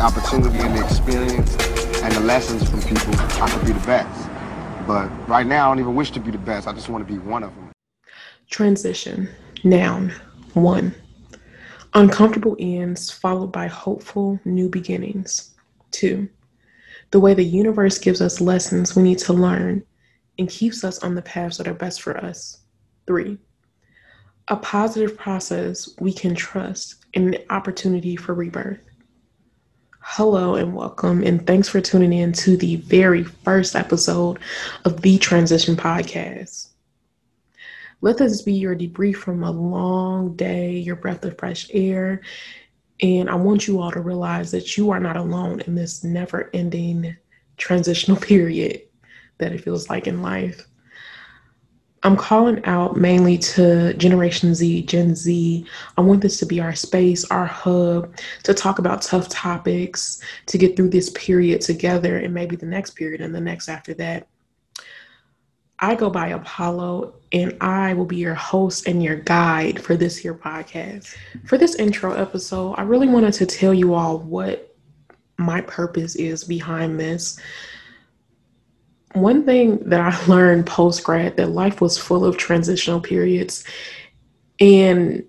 the opportunity, and the experience, and the lessons from people, I could be the best. But right now, I don't even wish to be the best. I just want to be one of them. Transition. Noun. One. Uncomfortable ends followed by hopeful new beginnings. Two. The way the universe gives us lessons we need to learn and keeps us on the paths that are best for us. Three a positive process we can trust and an opportunity for rebirth. Hello and welcome, and thanks for tuning in to the very first episode of the Transition Podcast. Let this be your debrief from a long day, your breath of fresh air, and I want you all to realize that you are not alone in this never ending transitional period that it feels like in life. I'm calling out mainly to Generation Z, Gen Z. I want this to be our space, our hub to talk about tough topics, to get through this period together and maybe the next period and the next after that. I go by Apollo and I will be your host and your guide for this here podcast. For this intro episode, I really wanted to tell you all what my purpose is behind this one thing that I learned post grad that life was full of transitional periods and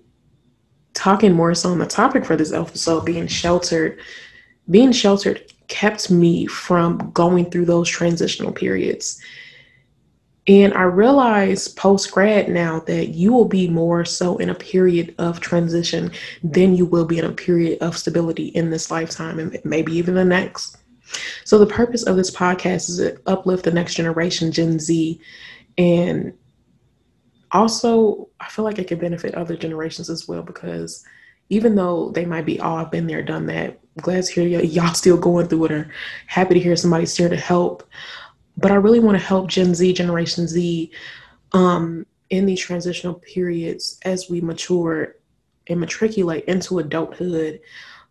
talking more so on the topic for this episode being sheltered being sheltered kept me from going through those transitional periods. And i realize post grad now that you will be more so in a period of transition than you will be in a period of stability in this lifetime and maybe even the next so the purpose of this podcast is to uplift the next generation, Gen Z, and also I feel like it can benefit other generations as well because even though they might be, oh, I've been there, done that. Glad to hear y- y'all still going through it, or happy to hear somebody's here to help. But I really want to help Gen Z, Generation Z, um, in these transitional periods as we mature and matriculate into adulthood.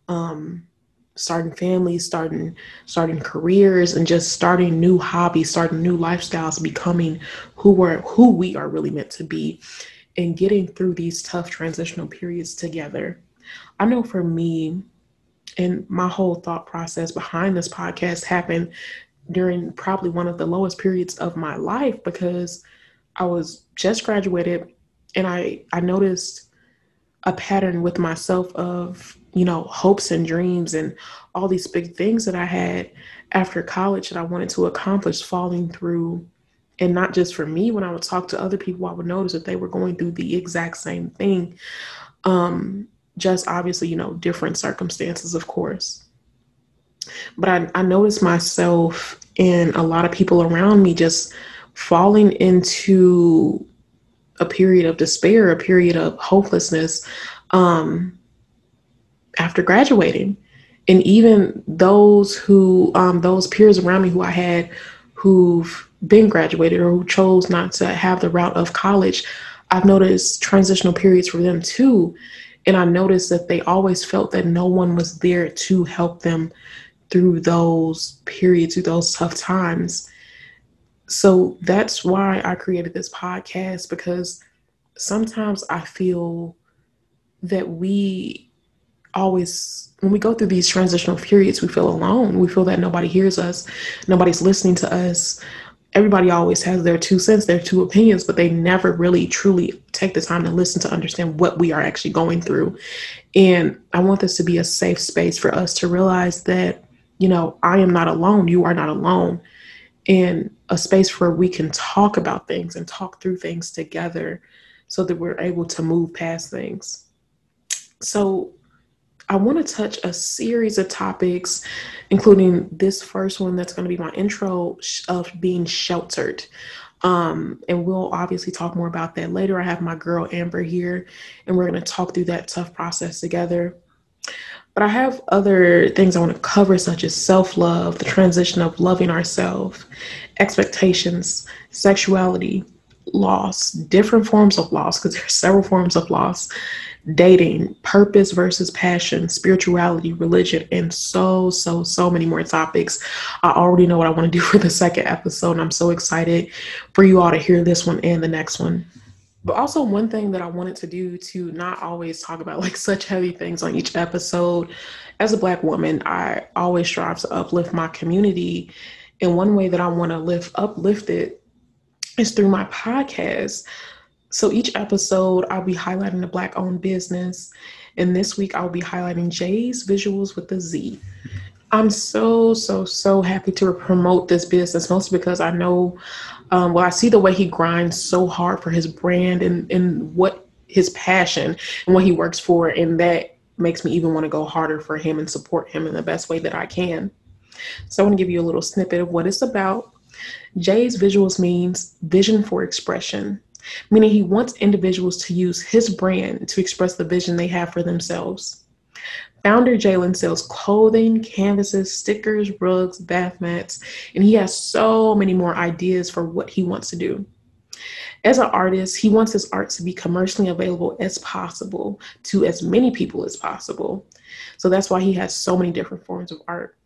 Um, starting families, starting starting careers, and just starting new hobbies, starting new lifestyles, becoming who we're who we are really meant to be, and getting through these tough transitional periods together. I know for me, and my whole thought process behind this podcast happened during probably one of the lowest periods of my life because I was just graduated and I I noticed a pattern with myself of you know, hopes and dreams and all these big things that I had after college that I wanted to accomplish falling through. And not just for me, when I would talk to other people, I would notice that they were going through the exact same thing. Um, just obviously, you know, different circumstances, of course. But I, I noticed myself and a lot of people around me just falling into a period of despair, a period of hopelessness. Um, after graduating. And even those who, um, those peers around me who I had who've been graduated or who chose not to have the route of college, I've noticed transitional periods for them too. And I noticed that they always felt that no one was there to help them through those periods, through those tough times. So that's why I created this podcast because sometimes I feel that we always when we go through these transitional periods we feel alone. We feel that nobody hears us nobody's listening to us. Everybody always has their two cents their two opinions but they never really truly take the time to listen to understand what we are actually going through. And i want this to be a safe space for us to realize that you know i am not alone. You are not alone and a space where we can talk about things and talk through things together so that we're able to move past things so I want to touch a series of topics, including this first one that's going to be my intro of being sheltered. Um, and we'll obviously talk more about that later. I have my girl Amber here, and we're going to talk through that tough process together. But I have other things I want to cover, such as self love, the transition of loving ourselves, expectations, sexuality, loss, different forms of loss, because there are several forms of loss, dating, purpose versus passion, spirituality, religion, and so, so, so many more topics. I already know what I want to do for the second episode, and I'm so excited for you all to hear this one and the next one. But also, one thing that I wanted to do to not always talk about like such heavy things on each episode. As a Black woman, I always strive to uplift my community. And one way that I want to lift uplift it is through my podcast. So each episode, I'll be highlighting a Black owned business. And this week, I'll be highlighting Jay's Vizuals with a Z. I'm so, so, so happy to promote this business, mostly because I know um, well, I see the way he grinds so hard for his brand and, and what his passion and what he works for. And that makes me even want to go harder for him and support him in the best way that I can. So I want to give you a little snippet of what it's about. Jay's Vizuals means vision for expression, meaning he wants individuals to use his brand to express the vision they have for themselves. Founder Jalen sells clothing, canvases, stickers, rugs, bath mats, and he has so many more ideas for what he wants to do. As an artist, he wants his art to be commercially available as possible to as many people as possible. So that's why he has so many different forms of art.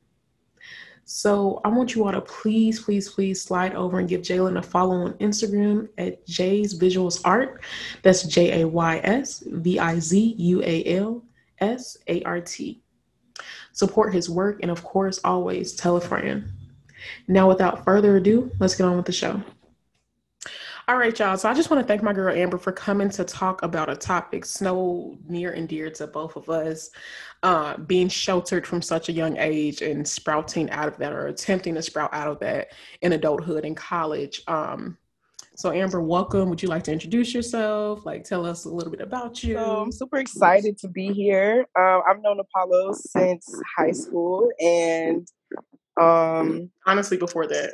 So I want you all to please, please, please slide over and give Jalen a follow on Instagram at Jay's Vizuals Art. That's J A Y S V I Z U A L S A R T. Support his work and, of course, always tell a friend. Now, without further ado, let's get on with the show. All right, y'all. So I just want to thank my girl Amber for coming to talk about a topic so near and dear to both of us, uh, being sheltered from such a young age and sprouting out of that or attempting to sprout out of that in adulthood and college. Um, so, Amber, welcome. Would you like to introduce yourself? Like, tell us a little bit about you. So I'm super excited to be here. Um, I've known Apollo since high school, and um, honestly, before that,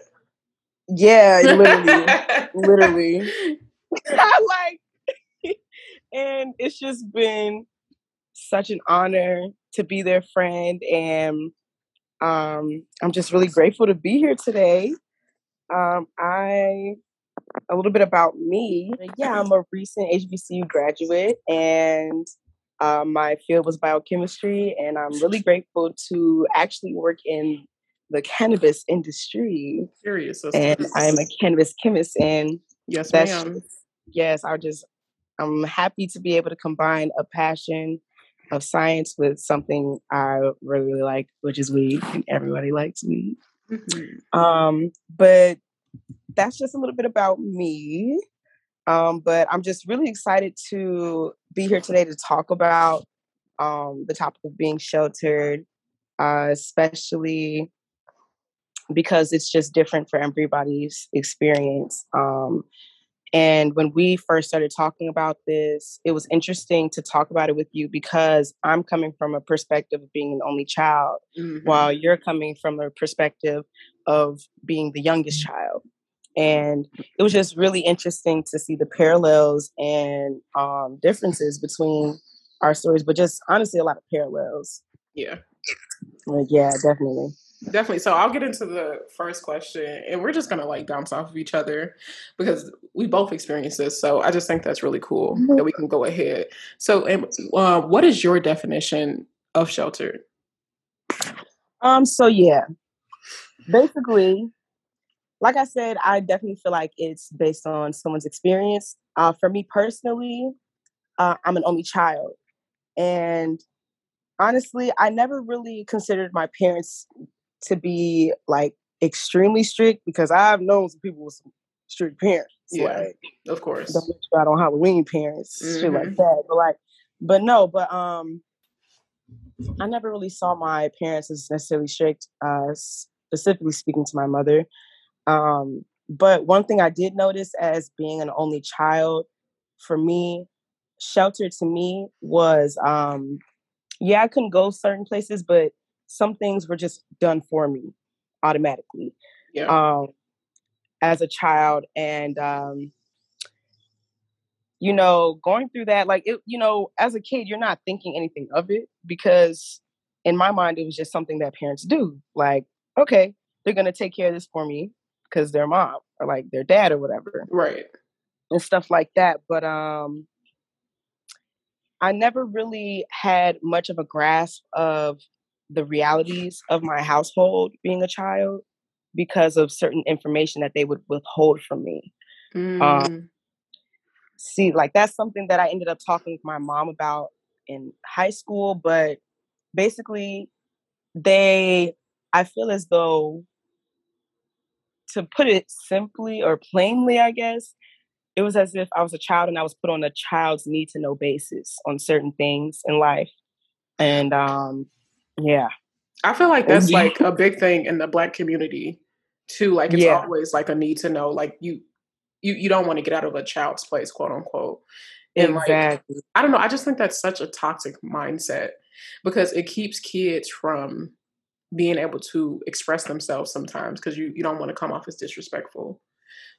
yeah, literally, literally, I like, and it's just been such an honor to be their friend, and um, I'm just really grateful to be here today. Um, I a little bit about me. Yeah, I'm a recent HBCU graduate, and uh, my field was biochemistry, and I'm really grateful to actually work in the cannabis industry. Serious, and I'm a cannabis chemist, and yes, ma'am. yes, I just I'm happy to be able to combine a passion of science with something I really, really like, which is weed, and everybody likes weed. Mm-hmm. Um, but that's just a little bit about me. Um, but I'm just really excited to be here today to talk about um, the topic of being sheltered, uh, especially because it's just different for everybody's experience. Um, and when we first started talking about this, it was interesting to talk about it with you because I'm coming from a perspective of being an only child, mm-hmm. while you're coming from a perspective of being the youngest child. And it was just really interesting to see the parallels and um, differences between our stories but just honestly a lot of parallels. Yeah. Like yeah definitely definitely so i'll get into the first question and we're just gonna like bounce off of each other because we both experienced this so i just think that's really cool mm-hmm. that we can go ahead so uh, what is your definition of sheltered um so yeah basically like I said, I definitely feel like it's based on someone's experience. Uh, for me personally, uh, I'm an only child. And honestly, I never really considered my parents to be like extremely strict because I've known some people with some strict parents. Yeah, like, of course. Don't out on Halloween parents, mm-hmm. shit like mm-hmm. that. But like, but no, but um, I never really saw my parents as necessarily strict. Uh, specifically speaking to my mother, um, but one thing I did notice as being an only child, for me, shelter to me was, um, yeah, I couldn't go certain places, but some things were just done for me automatically. Yeah. Um, as a child, and um, you know, going through that, like it, you know, as a kid, you're not thinking anything of it because in my mind, it was just something that parents do. Like, okay, they're gonna take care of this for me because their mom or like their dad or whatever. Right. And stuff like that. But um I never really had much of a grasp of the realities of my household being a child because of certain information that they would withhold from me. Um, mm. Um, see, like that's something that I ended up talking with my mom about in high school, but basically they I feel as though to put it simply or plainly, I guess, it was as if I was a child and I was put on a child's need to know basis on certain things in life. And um yeah. I feel like that's like a big thing in the black community too. Like it's yeah. always like a need to know. Like you you you don't want to get out of a child's place, quote unquote. And exactly. like I don't know, I just think that's such a toxic mindset because it keeps kids from being able to express themselves sometimes because you, you don't want to come off as disrespectful.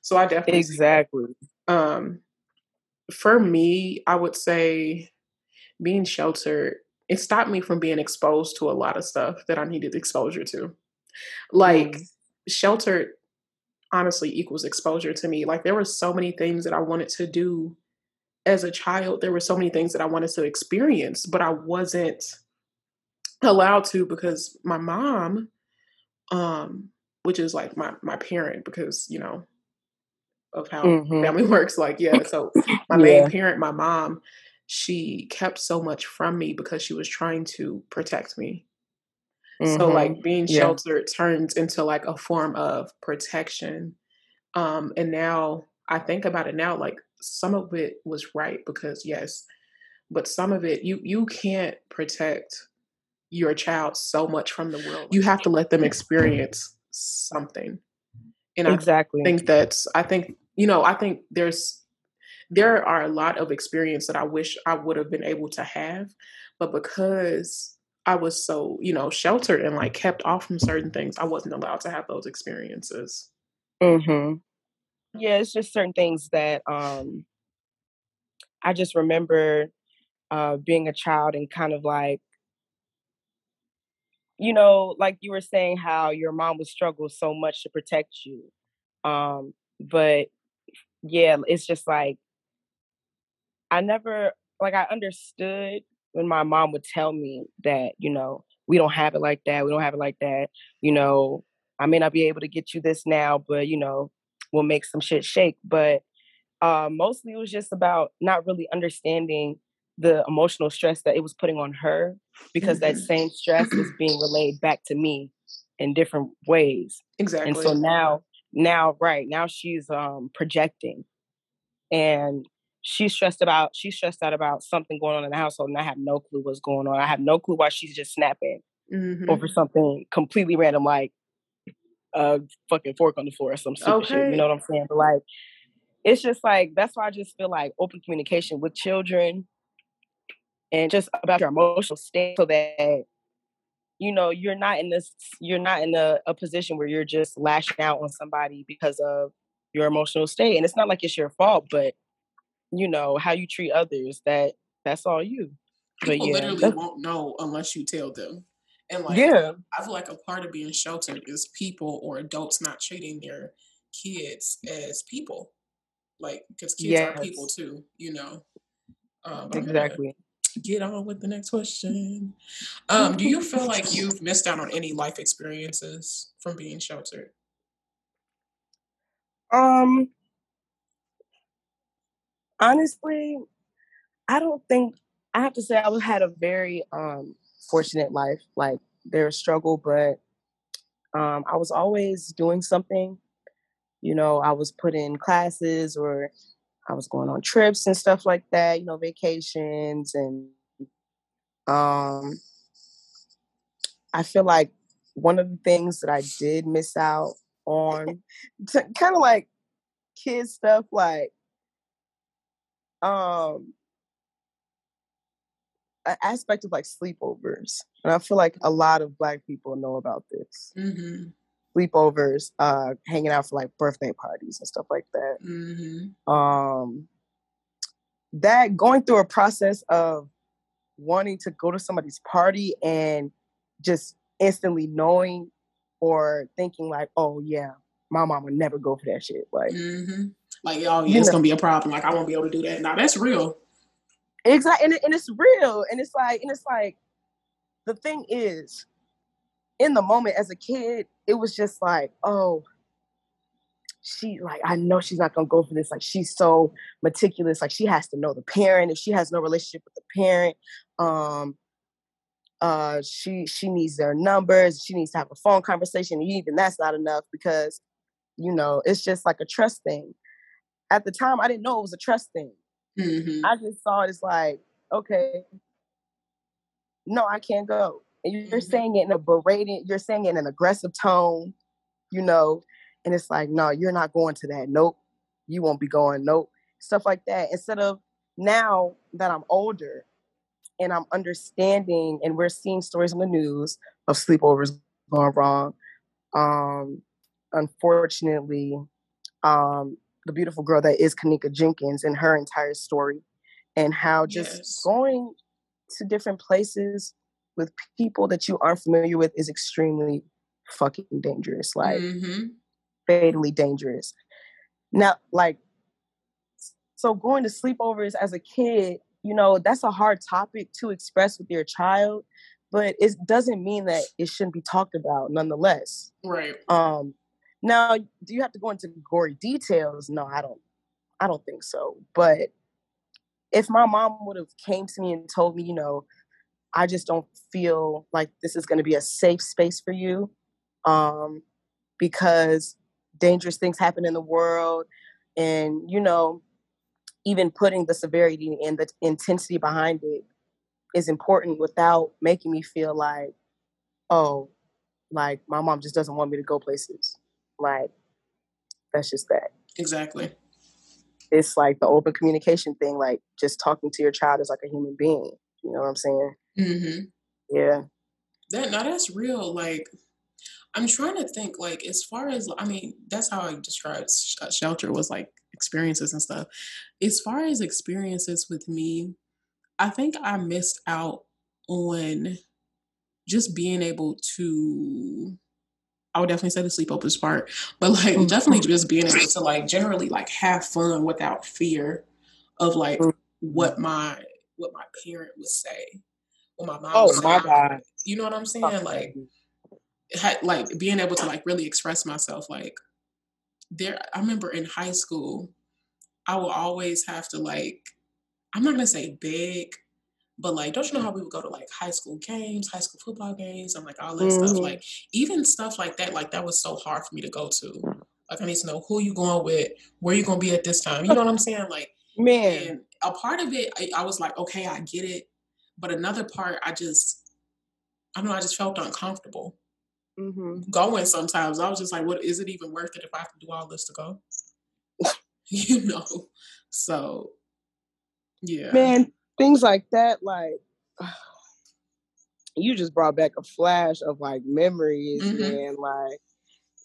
So I definitely exactly. Um, for me, I would say being sheltered it stopped me from being exposed to a lot of stuff that I needed exposure to. Like mm. sheltered honestly equals exposure to me. Like there were so many things that I wanted to do as a child. There were so many things that I wanted to experience, but I wasn't allowed to because my mom, um, which is like my my parent, because you know of how mm-hmm. family works. Like, yeah, so my yeah. main parent, my mom, she kept so much from me because she was trying to protect me. Mm-hmm. So like being yeah. sheltered turns into like a form of protection. Um, and now I think about it now, like some of it was right because yes, but some of it you you can't protect your child so much from the world. You have to let them experience something. And exactly. I think that's I think you know, I think there's there are a lot of experience that I wish I would have been able to have, but because I was so, you know, sheltered and like kept off from certain things, I wasn't allowed to have those experiences. Mhm. Yeah, it's just certain things that um I just remember uh being a child and kind of like you know, like you were saying how your mom would struggle so much to protect you. Um, but yeah, it's just like I never like I understood when my mom would tell me that, you know, we don't have it like that, we don't have it like that, you know, I may not be able to get you this now, but you know, we'll make some shit shake. But uh, mostly it was just about not really understanding the emotional stress that it was putting on her because that mm-hmm. same stress is being relayed back to me in different ways. Exactly. And so now now right now she's um projecting and she's stressed about she's stressed out about something going on in the household and i have no clue what's going on i have no clue why she's just snapping mm-hmm. over something completely random like a fucking fork on the floor or some stupid okay. shit you know what i'm saying but like it's just like that's why i just feel like open communication with children and just about your emotional state so that you know you're not in this you're not in a, a position where you're just lashing out on somebody because of your emotional state and it's not like it's your fault but you know how you treat others that that's all you. People yeah, literally won't know unless you tell them. And like yeah. I feel like a part of being sheltered is people or adults not treating their kids as people. Like because kids yes. are people too you know? Um, exactly. get on with the next question. Um, do you feel like you've missed out on any life experiences from being sheltered? Um, honestly, I don't think I have to say I had a very um fortunate life. Like there's struggle, but um, I was always doing something. You know, I was put in classes or I was going on trips and stuff like that, you know, vacations and um I feel like one of the things that I did miss out on kind of like kid stuff like um an aspect of like sleepovers and i feel like a lot of black people know about this mm-hmm sleepovers, uh, hanging out for like birthday parties and stuff like that. Mm-hmm. Um, that going through a process of wanting to go to somebody's party and just instantly knowing or thinking like, oh yeah, my mom would never go for that shit. Like, mm-hmm. like oh yeah, it's know. gonna be a problem. Like I won't be able to do that. Now that's real. Exactly, and, and it's real, and it's like, and it's like, the thing is, in the moment as a kid, it was just like, oh, she like I know she's not gonna go for this. Like she's so meticulous. Like she has to know the parent. If she has no relationship with the parent, um, uh, she she needs their numbers. She needs to have a phone conversation. And even that's not enough because you know it's just like a trust thing. At the time, I didn't know it was a trust thing. Mm-hmm. I just saw it as like, okay, no, I can't go. And you're mm-hmm. saying it in a berating, you're saying it in an aggressive tone, you know, and it's like, no, you're not going to that. Nope. You won't be going. Nope. Stuff like that. Instead of now that I'm older and I'm understanding and we're seeing stories in the news of sleepovers going wrong. Um, unfortunately, um, the beautiful girl that is Kenneka Jenkins and her entire story and how just yes. going to different places with people that you aren't familiar with is extremely fucking dangerous. Like mm-hmm fatally dangerous. Now, like, so going to sleepovers as a kid, you know, that's a hard topic to express with your child, but it doesn't mean that it shouldn't be talked about nonetheless. Right. Um, now, do you have to go into gory details? No, I don't. I don't think so. But if my mom would have came to me and told me, you know, I just don't feel like this is going to be a safe space for you, um, because dangerous things happen in the world and you know even putting the severity and the intensity behind it is important without making me feel like oh like my mom just doesn't want me to go places like that's just that exactly it's like the open communication thing like just talking to your child as like a human being you know what i'm saying mm-hmm. yeah that now that's real like I'm trying to think like as far as I mean that's how I described sh- uh, shelter was like experiences and stuff. As far as experiences with me, I think I missed out on just being able to I would definitely say the sleepovers part, but like mm-hmm. definitely just being able to like generally like have fun without fear of like mm-hmm. what my what my parent would say, what my mom. Oh my god! You know what I'm saying? Like like being able to like really express myself like there i remember in high school i will always have to like i'm not gonna say beg but like don't you know how we would go to like high school games high school football games and like all that mm-hmm. stuff like even stuff like that like that was so hard for me to go to like i need to know who you going with where you gonna be at this time you know what i'm saying like man a part of it I, I was like okay i get it but another part i just i don't know i just felt uncomfortable mm-hmm. going sometimes. I was just like, what is it even worth it if I have to do all this to go? you know? So yeah. Man, things like that, like you just brought back a flash of like memories, mm-hmm. man. Like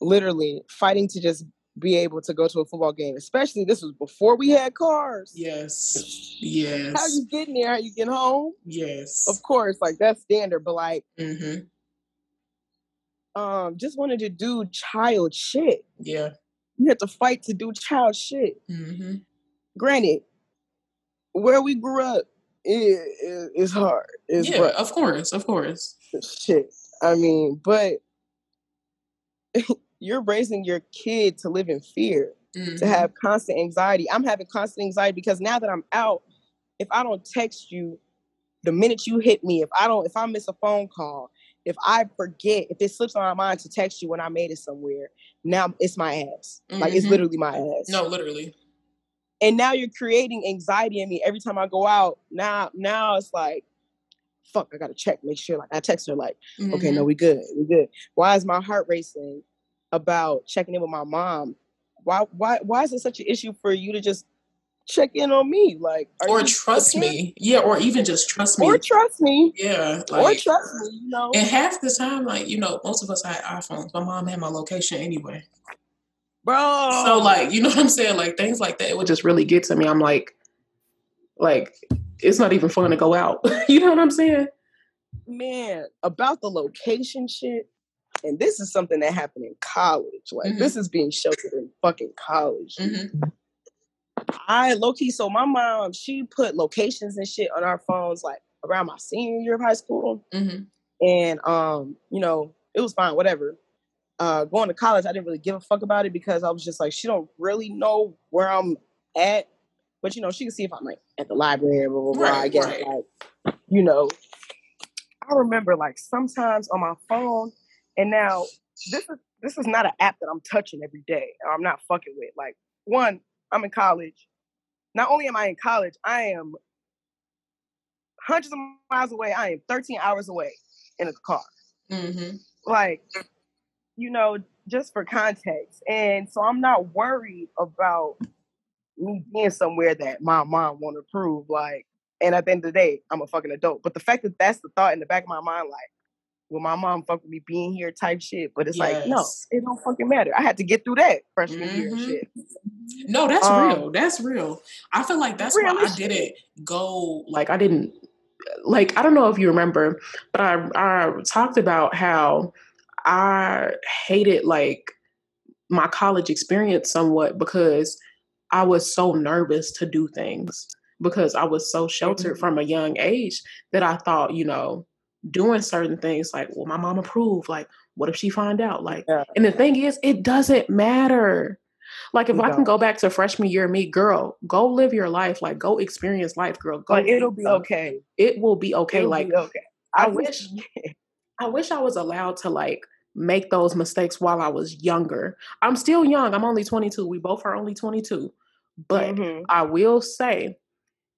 literally fighting to just be able to go to a football game, especially this was before we had cars. Yes. Yes. How you getting there? How you get home? Yes. Of course, like that's standard, but like mm-hmm um just wanted to do child shit. Yeah. You had to fight to do child shit. Mm-hmm. Granted, where we grew up it, it, hard. It's yeah, rough. of course, of course. Shit. I mean, but you're raising your kid to live in fear, mm-hmm. to have constant anxiety. I'm having constant anxiety because now that I'm out, if I don't text you the minute you hit me, if I don't, if I miss a phone call, if I forget, if it slips on my mind to text you when I made it somewhere, now it's my ass. Mm-hmm. Like it's mm-hmm. literally my ass. No, literally. And now you're creating anxiety in me every time I go out. Now, now it's like, fuck, I gotta check, make sure. Like I text her, like, mm-hmm. okay, no, mm-hmm. we good, we good. Why is my heart racing about checking in with my mom? Why, why, why is it such an issue for you to just check in on me, like, or trust me, yeah, or even just trust me, or trust me, yeah, like, or trust me, you know. And half the time, like you know, most of us had iPhones. My mom had my location anyway, bro. So like, you know what I'm saying? Like things like that, it would just really get to me. I'm like, like it's not even fun to go out. you know what I'm saying? Man, about the location shit. And this is something that happened in college. Like mm-hmm. this is being sheltered in fucking college. Mm-hmm. I low key, so my mom, she put locations and shit on our phones like around my senior year of high school. Mm-hmm. And um, you know, it was fine, whatever. Uh, going to college, I didn't really give a fuck about it because I was just like, she don't really know where I'm at. But you know, she can see if I'm like at the library, blah blah blah. Right, I guess right. like, you know, I remember like sometimes on my phone, and now this is this is not an app that I'm touching every day. I'm not fucking with. Like one, I'm in college. Not only am I in college, I am hundreds of miles away. I am 13 hours away in a car Mm-hmm. like you know just for context and so i'm not worried about me being somewhere that my mom won't approve like and at the end of the day i'm a fucking adult but the fact that that's the thought in the back of my mind like will my mom fuck with me being here type shit but it's like no it don't fucking matter i had to get through that freshman year and Mhm. shit No, that's Um, real. That's real. I feel like that's why I Realistic. didn't go like I didn't like I don't know if you remember, but I I talked about how I hated like my college experience somewhat because I was so nervous to do things because I was so sheltered Mhm. from a young age that I thought, you know, doing certain things like, well, my mom approved. Like, what if she find out? Like, Yeah. and the thing is, it doesn't matter. Like, if It I can don't. go back to freshman year, me, girl, go live your life. Like, go experience life, girl. Go. do it'll be okay It will be okay. it'll like, be okay I just- wish I wish I was allowed to like make those mistakes while I was younger. I'm still young. I'm only 22. We both are only 22. But Mhm. I will say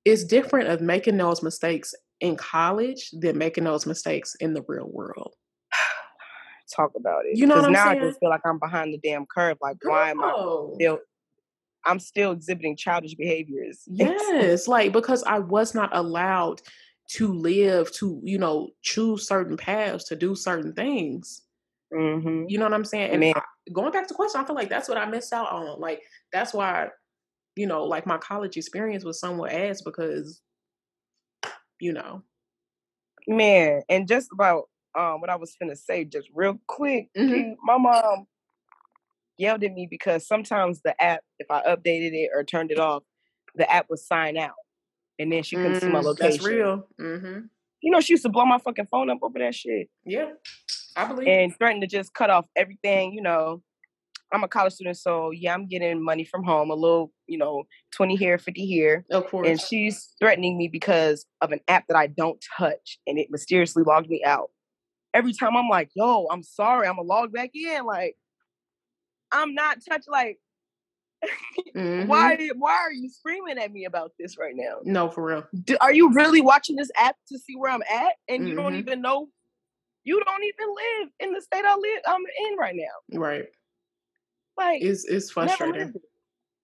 it's different of making those mistakes in college than making those mistakes in the real world. talk about it You know what 'Cause I'm now i just feel like i'm behind the damn curve like why am i still I'm still exhibiting childish behaviors. Yes, like because I was not allowed to live to, you know, choose certain paths to do certain things. hmm You know what I'm saying? And I- going back to the question, I feel like that's what I missed out on. Like that's why, you know, like my college experience was somewhat ass because, you know. Man, and just about um what I was finna say, just real quick, Mhm. My mom yelled at me because sometimes the app, if I updated it or turned it off, the app would sign out. And then she couldn't see my Mm, location. That's real. hmm You know, she used to blow my fucking phone up over that shit. Yeah, I believe. and threatened to just cut off everything. You know, I'm a college student, so yeah, I'm getting money from home, a little, you know, 20 here, 50 here. of course. And she's threatening me because of an app that I don't touch and it mysteriously logged me out. Every time I'm like, yo, I'm sorry, I'm gonna log back in. Like, I'm not touch like Mhm. why why are you screaming at me about this right now? No, for real. Do, are you really watching this app to see where I'm at? And you don't Mhm. even know you don't even live in the state I live I'm in right now. Right. Like It's it's frustrating.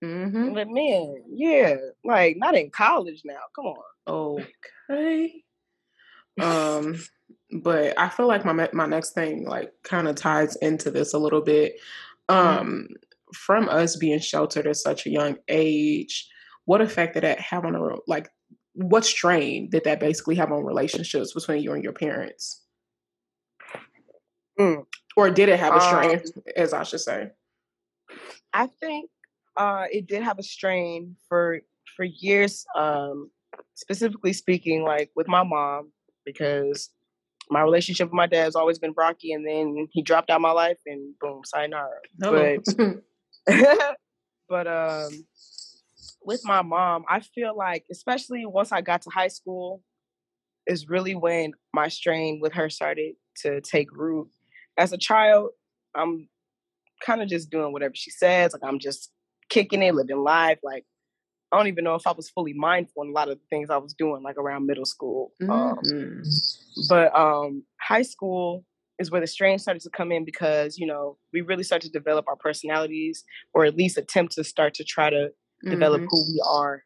Mm-hmm. But man, yeah, like not in college now. Come on. Okay. Um, but I feel like my my next thing like kind of ties into this a little bit. Um, from us being sheltered at such a young age, what effect did that have on a like? What strain did that basically have on relationships between you and your parents? Mm. Or did it have a strain, Um, as I should say? I think uh, it did have a strain for for years. Um, specifically speaking, like with my mom, because my relationship with my dad has always been rocky, and then he dropped out my life, and boom, sayonara. No. but um with my mom i feel like especially once i got to high school is really when my strain with her started to take root as a child i'm kind of just doing whatever she says like i'm just kicking it living life like i don't even know if i was fully mindful in a lot of the things i was doing like around middle school um, Mhm. but um high school is where the strain started to come in because you know we really start to develop our personalities or at least attempt to start to try to develop Mhm. who we are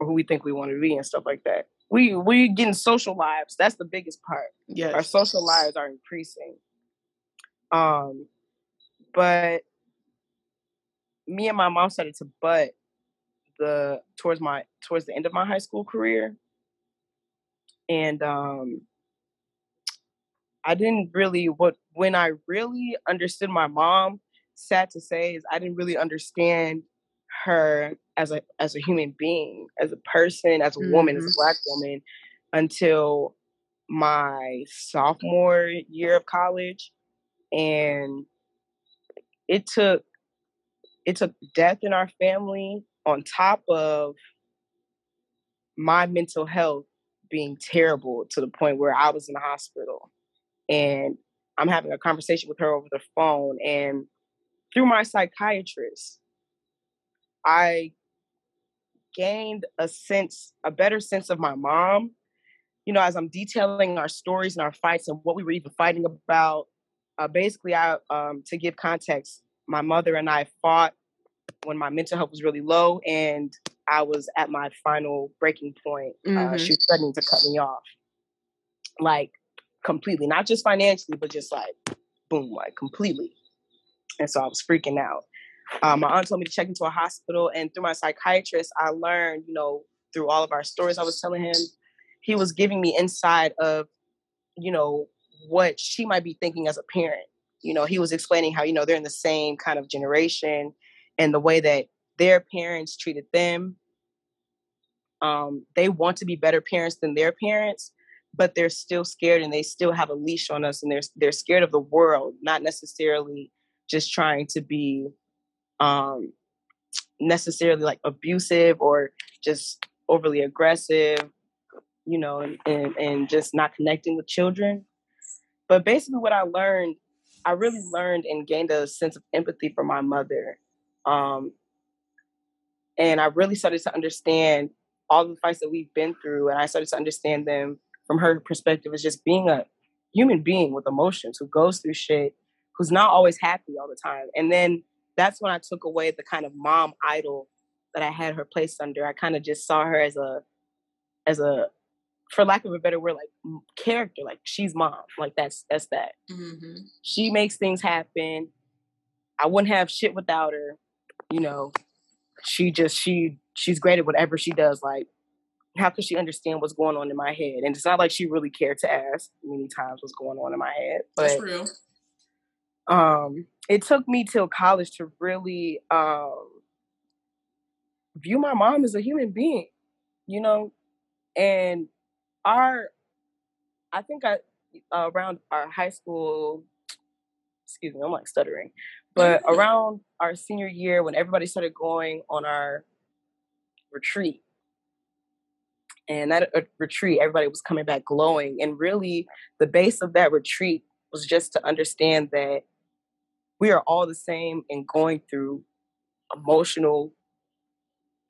or who we think we want to be and stuff like that we we getting social lives that's the biggest part Yes. our social lives are increasing um but me and my mom started to butt the towards my towards the end of my high school career and um i didn't really what when i really understood my mom sad to say is i didn't really understand her as a as a human being as a person as a woman as a mm-hmm. black woman until my sophomore year of college and it took it took death in our family on top of my mental health being terrible to the point where I was in the hospital and I'm having a conversation with her over the phone and through my psychiatrist I gained a sense a better sense of my mom you know as I'm detailing our stories and our fights and what we were even fighting about uh, basically I um, to give context my mother and I fought when my mental health was really low and I was at my final breaking point. Mm-hmm. Uh, she was threatening to cut me off, like completely, not just financially, but just like boom, like completely. And so I was freaking out. Um, my aunt told me to check into a hospital, and through my psychiatrist, I learned, you know, through all of our stories I was telling him, he was giving me inside of, you know, what she might be thinking as a parent. You know, he was explaining how, you know, they're in the same kind of generation and the way that their parents treated them. Um, they want to be better parents than their parents, but they're still scared and they still have a leash on us and they're they're scared of the world, not necessarily just trying to be um, necessarily like abusive or just overly aggressive, you know, and, and, and just not connecting with children. But basically, what I learned, I really learned and gained a sense of empathy for my mother um, and I really started to understand all the fights that we've been through, and I started to understand them from her perspective is just being a human being with emotions who goes through shit, who's not always happy all the time. And then that's when I took away the kind of mom idol that I had her placed under. I kind of just saw her as a, as a, for lack of a better word, like character. Like she's mom. Like that's that's that. Mm-hmm. She makes things happen. I wouldn't have shit without her you know, she just she she's great at whatever she does. Like, how could she understand what's going on in my head? And it's not like she really cared to ask many times what's going on in my head. But That's real. Um, it took me till college to really um view my mom as a human being, you know, and our I think I uh, around our high school excuse me, I'm like stuttering. But around our senior year, when everybody started going on our retreat, and that uh, retreat, everybody was coming back glowing. And really, the base of that retreat was just to understand that we are all the same and going through emotional,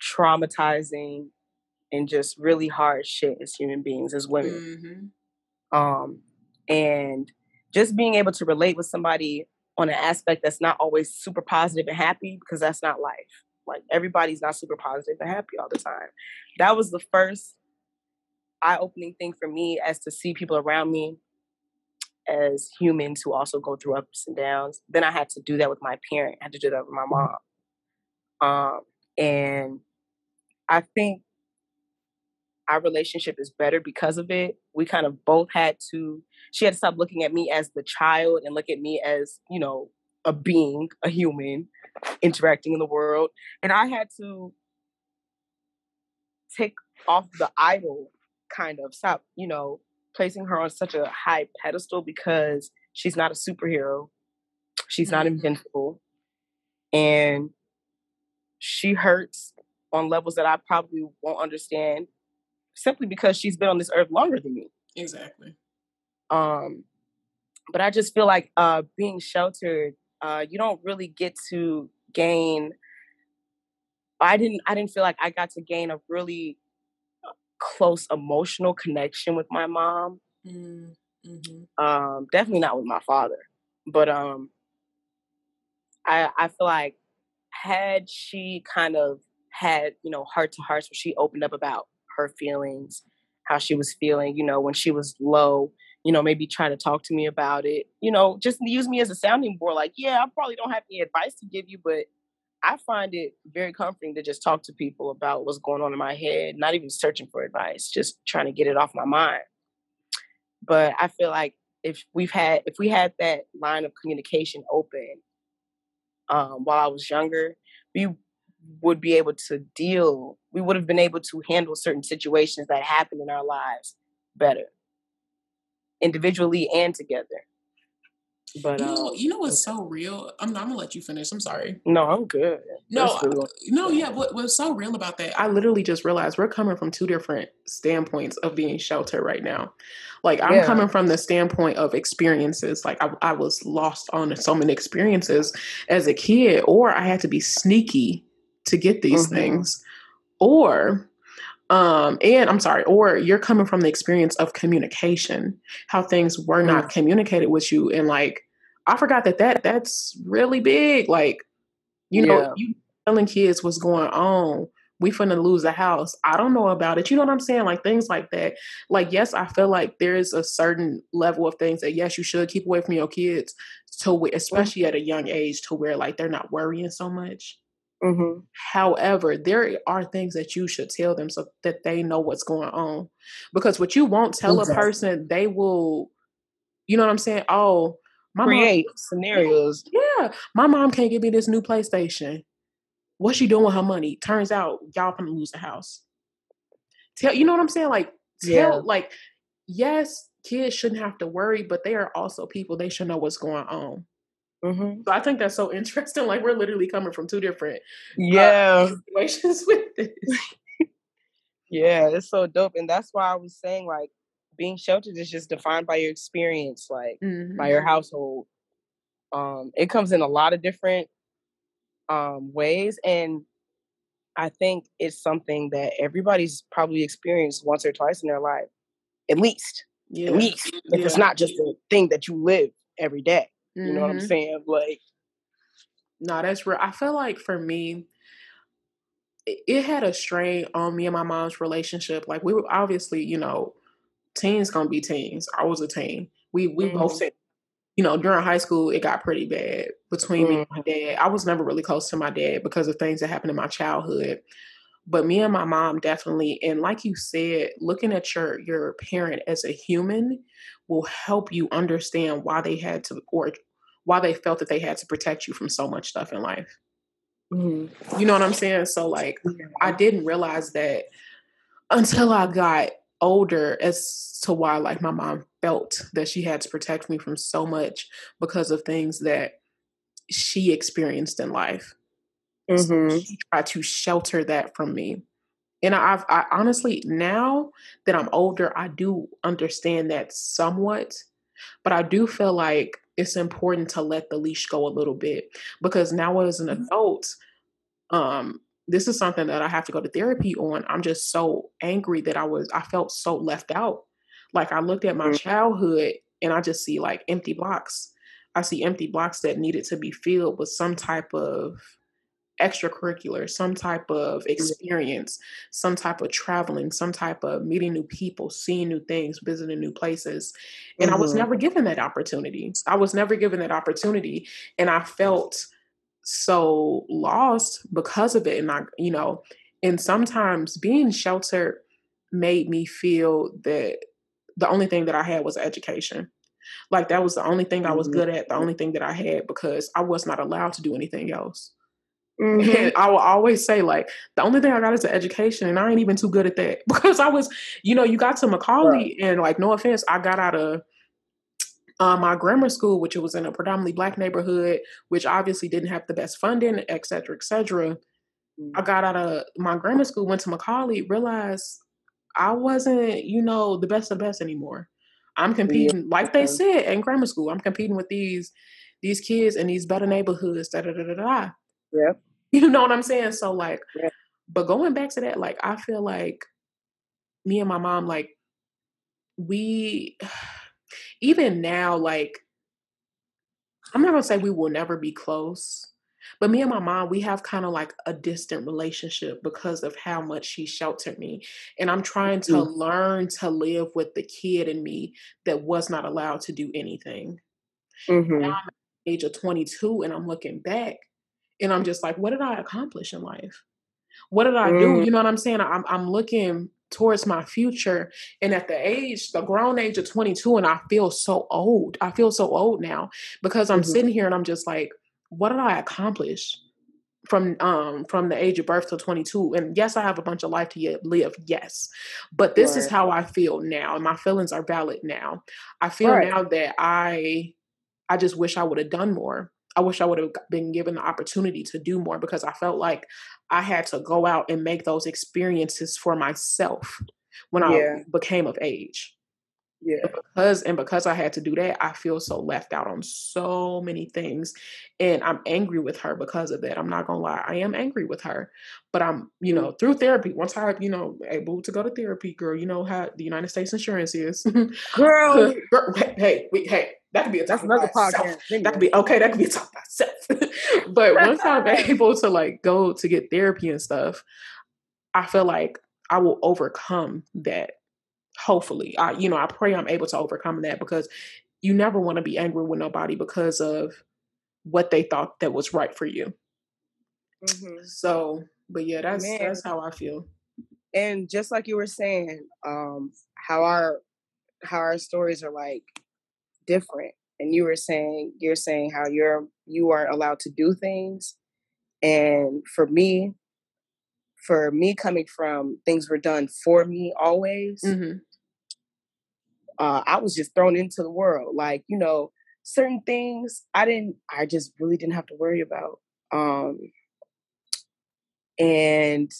traumatizing, and just really hard shit as human beings, as women. Mm-hmm. Um, and just being able to relate with somebody on an aspect that's not always super positive and happy because that's not life. Like everybody's not super positive and happy all the time. That was the first eye opening thing for me as to see people around me as humans who also go through ups and downs. Then I had to do that with my parent, I had to do that with my mom. Um, and I think our relationship is better because of it. We kind of both had to, she had to stop looking at me as the child and look at me as, you know, a being, a human interacting in the world. And I had to take off the idol kind of stop, you know, placing her on such a high pedestal because she's not a superhero. She's not mm-hmm. invincible. And she hurts on levels that I probably won't understand simply because she's been on this earth longer than me. Exactly. Um, but I just feel like uh, being sheltered, uh, you don't really get to gain. I didn't. I didn't feel like I got to gain a really close emotional connection with my mom. Mm, mm-hmm. Um, definitely not with my father, but um, I I feel like had she kind of had you know heart to hearts where she opened up about her feelings, how she was feeling, you know, when she was low, you know, maybe try to talk to me about it, you know, just use me as a sounding board. Like, yeah, I probably don't have any advice to give you, but I find it very comforting to just talk to people about what's going on in my head, not even searching for advice, just trying to get it off my mind. But I feel like if we've had if we had that line of communication open um, while I was younger, we would be able to deal, we would have been able to handle certain situations that happen in our lives better, individually and together. But you know, um, you know what's so real? I'm, I'm gonna let you finish. I'm sorry. no, I'm good. No, no, yeah. What what's so real about that? I literally just realized we're coming from two different standpoints of being sheltered right now. Like I'm Yeah. coming from the standpoint of experiences. Like I, I was lost on so many experiences as a kid, or I had to be sneaky to get these Mhm. things, or um and i'm sorry or you're coming from the experience of communication how things were not communicated with you and like i forgot that that that's really big like you know Yeah. you telling kids what's going on we finna lose a house i don't know about it you know what i'm saying like things like that. Like yes i feel like there is a certain level of things that yes you should keep away from your kids to especially at a young age to where like they're not worrying so much Mhm. However, there are things that you should tell them so that they know what's going on. Because what you won't tell a person, they will, you know what I'm saying? Oh, my create scenarios. yeah, my mom can't give me this new PlayStation. What's she doing with her money? Turns out y'all gonna lose the house. Tell you know what I'm saying? Like tell Yeah. like yes, kids shouldn't have to worry, but they are also people. They should know what's going on. Mhm. So I think that's so interesting. Like we're literally coming from two different Yeah. situations with this. Yeah, it's so dope. And that's why I was saying like being sheltered is just defined by your experience, like Mhm. by your household. Um, it comes in a lot of different um ways. And I think it's something that everybody's probably experienced once or twice in their life. At least. Yeah. At least. If it's not just a thing that you live every day. You know what I'm Mhm. saying? Like No, that's real. I feel like for me, it, had a strain on me and my mom's relationship. Like we were obviously, you know, teens gonna be teens. I was a teen. We we both Mhm. said, you know, during high school it got pretty bad between me and my dad. I was never really close to my dad because of things that happened in my childhood. But me and my mom definitely, and like you said, looking at your your parent as a human will help you understand why they had to or why they felt that they had to protect you from so much stuff in life. mhm. You know what I'm saying? So like I didn't realize that until I got older as to why like my mom felt that she had to protect me from so much because of things that she experienced in life. So Mhm. she tried to shelter that from me. And I've I honestly now that I'm older, I do understand that somewhat, but I do feel like it's important to let the leash go a little bit because now as an Mhm. adult, um, this is something that I have to go to therapy on. I'm just so angry that I was I felt so left out. Like I looked at my Mm. childhood and I just see like empty blocks. I see empty blocks that needed to be filled with some type of extracurricular, some type of experience, some type of traveling, some type of meeting new people, seeing new things, visiting new places. And I was Mhm. never given that opportunity. I was never given that opportunity. And I felt so lost because of it. And I, you know, and sometimes being sheltered made me feel that the only thing that I had was education. Like that was the only thing I was Mhm. good at, the only thing that I had because I was not allowed to do anything else. Mhm. And I will always say, like, the only thing I got is the education, and I ain't even too good at that because I was, you know, you got to McAuley, and like, no offense, I got out of uh, my grammar school, which it was in a predominantly black neighborhood, which obviously didn't have the best funding, et cetera, et cetera. I got out of my grammar school, went to McAuley, realized I wasn't, you know, the best of the best anymore. I'm competing, like they said in grammar school, I'm competing with these these kids in these better neighborhoods, da da da da da. Yep. You know what I'm saying? So like, Yeah. but going back to that, like I feel like me and my mom, like we even now, like I'm not gonna say we will never be close, but me and my mom, we have kind of like a distant relationship because of how much she sheltered me. And I'm trying to Mhm. learn to live with the kid in me that was not allowed to do anything. Mhm. Now I'm at the age of 22, and I'm looking back and I'm just like, what did I accomplish in life? What did I do? Mm. You know what I'm saying? I'm I'm looking towards my future and at the age, the grown age of 22 and I feel so old. I feel so old now because I'm Mhm. sitting here and I'm just like, what did I accomplish from um from the age of birth to 22? And yes, I have a bunch of life to yet live. Yes. But this is how I feel now and my feelings are valid now. I feel Right. now that I I just wish I would have done more. I wish I would have been given the opportunity to do more because I felt like I had to go out and make those experiences for myself when yeah. I became of age. Yeah. And because and because I had to do that, I feel so left out on so many things. And I'm angry with her because of that. I'm not gonna lie. I am angry with her. But I'm, you mm. know, through therapy, once I, you know, able to go to therapy, girl, you know how the United States insurance is. girl. girl hey, we, hey, that could be a That's another podcast. That could be okay, that could be a talk by itself. but once I'm able to like go to get therapy and stuff, I feel like I will overcome that hopefully i you know i pray i'm able to overcome that because you never want to be angry with nobody because of what they thought that was right for you mm-hmm. so but yeah that's Man. that's how i feel and just like you were saying um how our how our stories are like different and you were saying you're saying how you're you aren't allowed to do things and for me for me coming from things were done for me always mm-hmm. uh, i was just thrown into the world like you know certain things i didn't i just really didn't have to worry about um and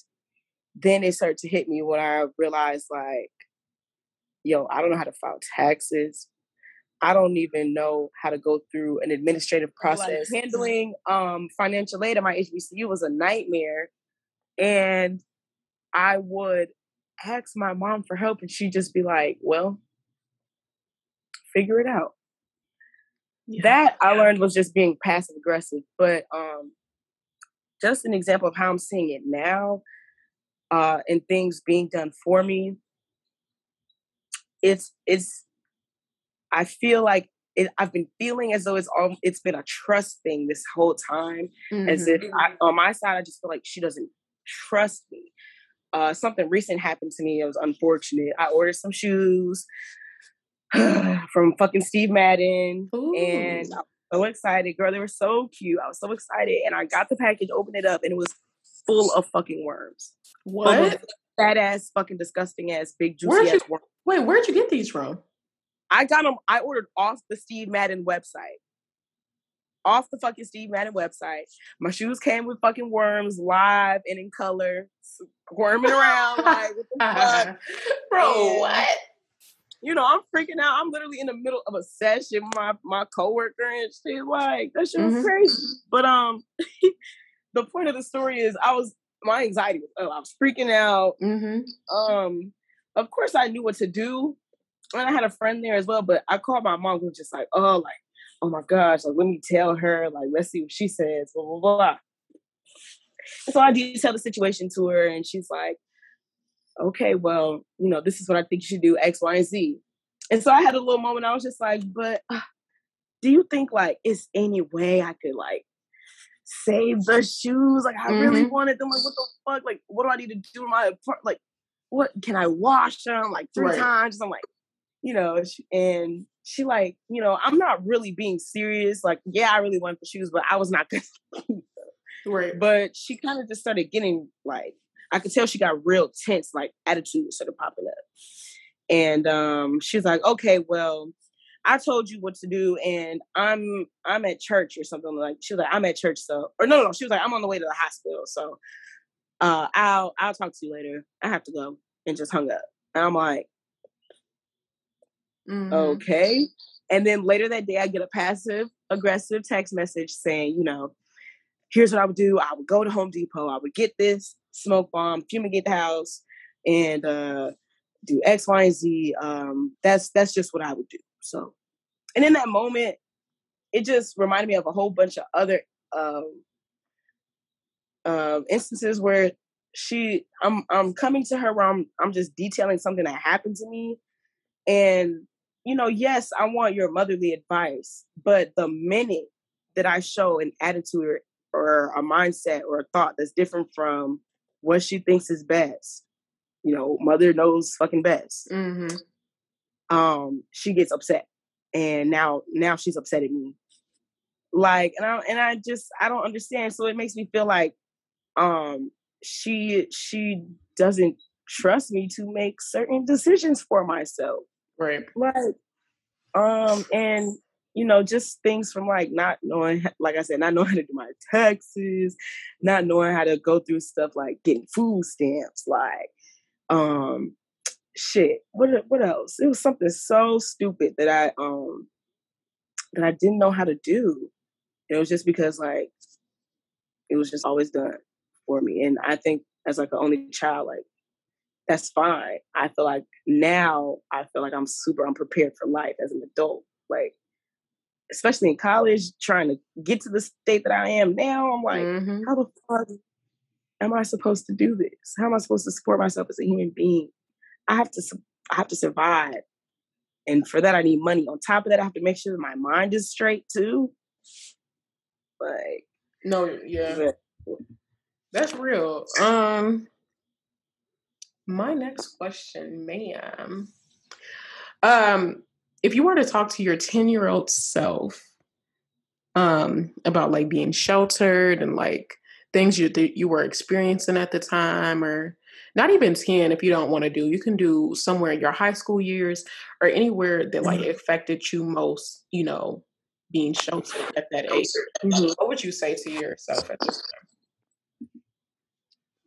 then it started to hit me when i realized like yo i don't know how to file taxes I don't even know how to go through an administrative process. Like handling um, financial aid at my HBCU was a nightmare and I would ask my mom for help, and she'd just be like, Well, figure it out. Yeah. That I learned was just being passive aggressive. But um, just an example of how I'm seeing it now uh, and things being done for me. It's it's I feel like it, I've been feeling as though it's all it's been a trust thing this whole time. Mm-hmm. As if I, on my side, I just feel like she doesn't trust me. Uh, something recent happened to me. It was unfortunate. I ordered some shoes from fucking Steve Madden, Ooh. and I was so excited, girl. They were so cute. I was so excited, and I got the package, opened it up, and it was full of fucking worms. What? That ass, fucking disgusting ass, big juicy ass worms. Wait, where'd you get these from? I got them. I ordered off the Steve Madden website off the fucking Steve Madden website. My shoes came with fucking worms live and in color, squirming around like what the fuck, bro? And, what? You know, I'm freaking out. I'm literally in the middle of a session my my coworker and shit. Like that shit was mm-hmm. crazy. But um, the point of the story is, I was my anxiety was oh, I was freaking out. Mm-hmm. Um, of course I knew what to do, and I had a friend there as well. But I called my mom, who was just like, oh, like oh my gosh, like let me tell her, like let's see what she says, blah blah blah. so I detail the situation to her, and she's like, okay, well, you know, this is what I think you should do, X, Y, and Z. And so I had a little moment. I was just like, but uh, do you think like it's any way I could like save the shoes? Like I mm-hmm. really wanted them. Like what the fuck? Like what do I need to do in my apartment? Like what can I wash them like three right. times? I'm like, you know, and she like, you know, I'm not really being serious. Like, yeah, I really wanted the shoes, but I was not gonna Right. But she kind of just started getting like I could tell she got real tense, like attitude started popping up. And um she was like, okay, well, I told you what to do, and I'm I'm at church or something like. She was like, I'm at church, so or no, no, no. She was like, I'm on the way to the hospital, so uh, I'll I'll talk to you later. I have to go, and just hung up. And I'm like, Mm-hmm. Okay. And then later that day, I get a passive aggressive text message saying, you know, here's what I would do. I would go to Home Depot. I would get this smoke bomb, fumigate the house, and uh, do X, Y, and Z. Um, that's that's just what I would do. So, and in that moment, it just reminded me of a whole bunch of other um, uh, instances where she, I'm, I'm coming to her where I'm, I'm just detailing something that happened to me, and you know, yes, I want your motherly advice, but the minute that I show an attitude or, or a mindset or a thought that's different from what she thinks is best, you know, mother knows fucking best. Mm-hmm. Um, she gets upset, and now now she's upset at me. Like, and I and I just I don't understand. So it makes me feel like, um, she she doesn't trust me to make certain decisions for myself. Right. Like, um, and you know, just things from like not knowing, like I said, not knowing how to do my taxes, not knowing how to go through stuff like getting food stamps, like, um, shit. What what else? It was something so stupid that I um that I didn't know how to do. It was just because like it was just always done for me, and I think as like an only child, like that's fine. I feel like now I feel like I'm super unprepared for life as an adult. Like especially in college, trying to get to the state that I am now, I'm like, mm-hmm. how the fuck am I supposed to do this? How am I supposed to support myself as a human being? I have to, I have to survive, and for that, I need money. On top of that, I have to make sure that my mind is straight too. Like, no, yeah, but, that's real. Um, my next question, ma'am. Um, if you were to talk to your 10 year old self um, about like being sheltered and like things you th- you were experiencing at the time or not even 10 if you don't want to do you can do somewhere in your high school years or anywhere that like mm-hmm. affected you most you know being sheltered at that age mm-hmm. what would you say to yourself at this time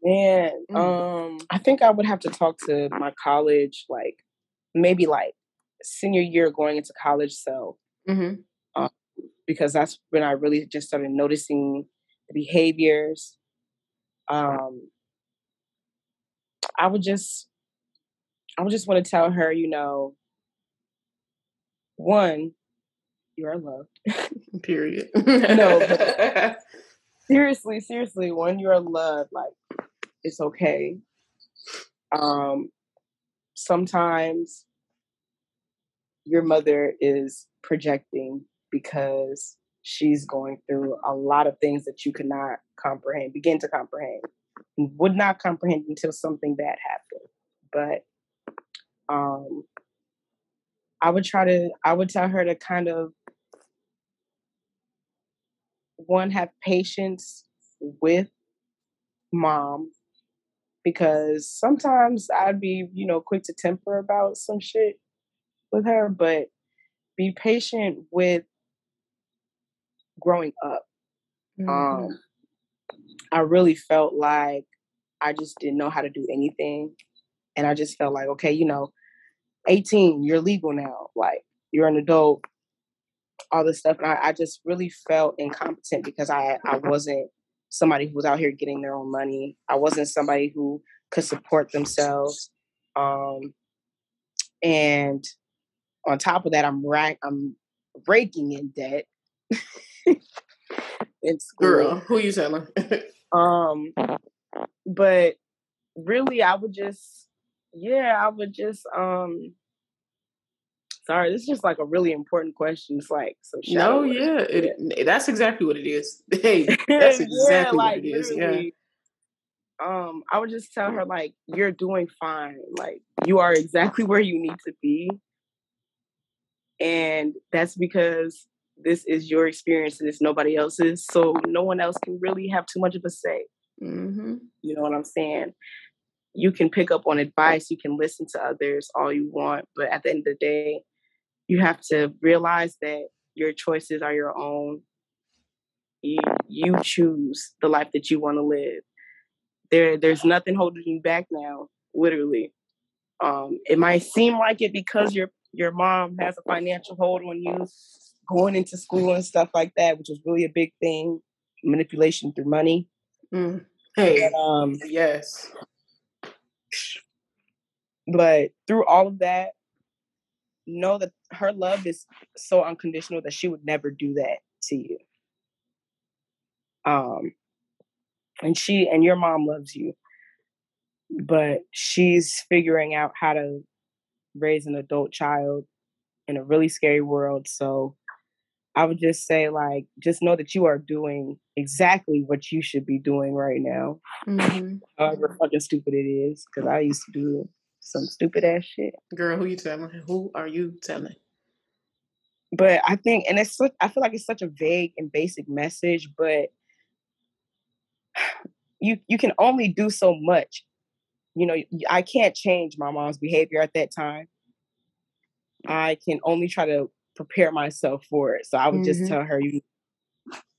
man mm-hmm. um i think i would have to talk to my college like maybe like senior year going into college so mm-hmm. um, because that's when i really just started noticing the behaviors um i would just i would just want to tell her you know one you are loved period no seriously seriously one, you're loved like it's okay um sometimes your mother is projecting because she's going through a lot of things that you cannot comprehend, begin to comprehend, and would not comprehend until something bad happened. But um, I would try to, I would tell her to kind of one have patience with mom because sometimes I'd be, you know, quick to temper about some shit with her, but be patient with growing up. Mm-hmm. Um, I really felt like I just didn't know how to do anything. And I just felt like, okay, you know, 18, you're legal now. Like, you're an adult, all this stuff. And I, I just really felt incompetent because I, I wasn't somebody who was out here getting their own money. I wasn't somebody who could support themselves. Um, and on top of that, I'm rack I'm raking in debt. in. Girl, who you telling? um, but really, I would just, yeah, I would just, um, sorry, this is just like a really important question. It's like so. No, yeah, it, that's exactly what it is. Hey, that's exactly yeah, like, what it is. Yeah. Um, I would just tell her like, you're doing fine. Like, you are exactly where you need to be. And that's because this is your experience and it's nobody else's. So no one else can really have too much of a say. Mm-hmm. You know what I'm saying? You can pick up on advice, you can listen to others all you want, but at the end of the day, you have to realize that your choices are your own. You, you choose the life that you want to live. There, there's nothing holding you back now, literally. Um, it might seem like it because you're your mom has a financial hold on you going into school and stuff like that, which is really a big thing. Manipulation through money. Mm. Hey, um, yes. But through all of that, know that her love is so unconditional that she would never do that to you. Um, and she and your mom loves you, but she's figuring out how to raise an adult child in a really scary world. So I would just say, like, just know that you are doing exactly what you should be doing right now. Mm-hmm. However fucking stupid it is, because I used to do some stupid ass shit. Girl, who you telling? Who are you telling? But I think, and it's, I feel like it's such a vague and basic message, but you you can only do so much you know, I can't change my mom's behavior at that time. I can only try to prepare myself for it. So I would mm-hmm. just tell her, you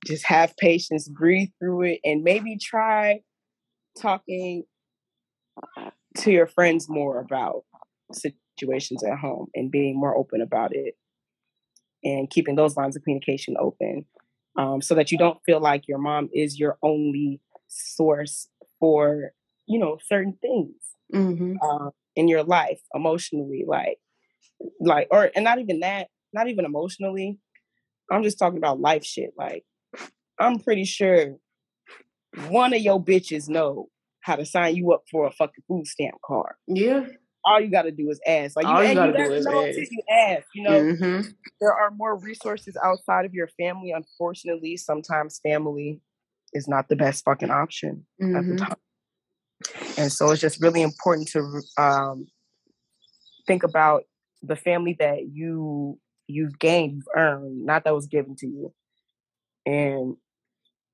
just have patience, breathe through it, and maybe try talking to your friends more about situations at home and being more open about it and keeping those lines of communication open um, so that you don't feel like your mom is your only source for you know certain things mm-hmm. uh, in your life emotionally like like or and not even that not even emotionally i'm just talking about life shit like i'm pretty sure one of your bitches know how to sign you up for a fucking food stamp card yeah all you got to do is ask. Like all you, you got to do is ask. You ask. You know, mm-hmm. there are more resources outside of your family. Unfortunately, sometimes family is not the best fucking option mm-hmm. at the mm-hmm. time. And so it's just really important to um, think about the family that you you've gained, you've earned, not that was given to you, and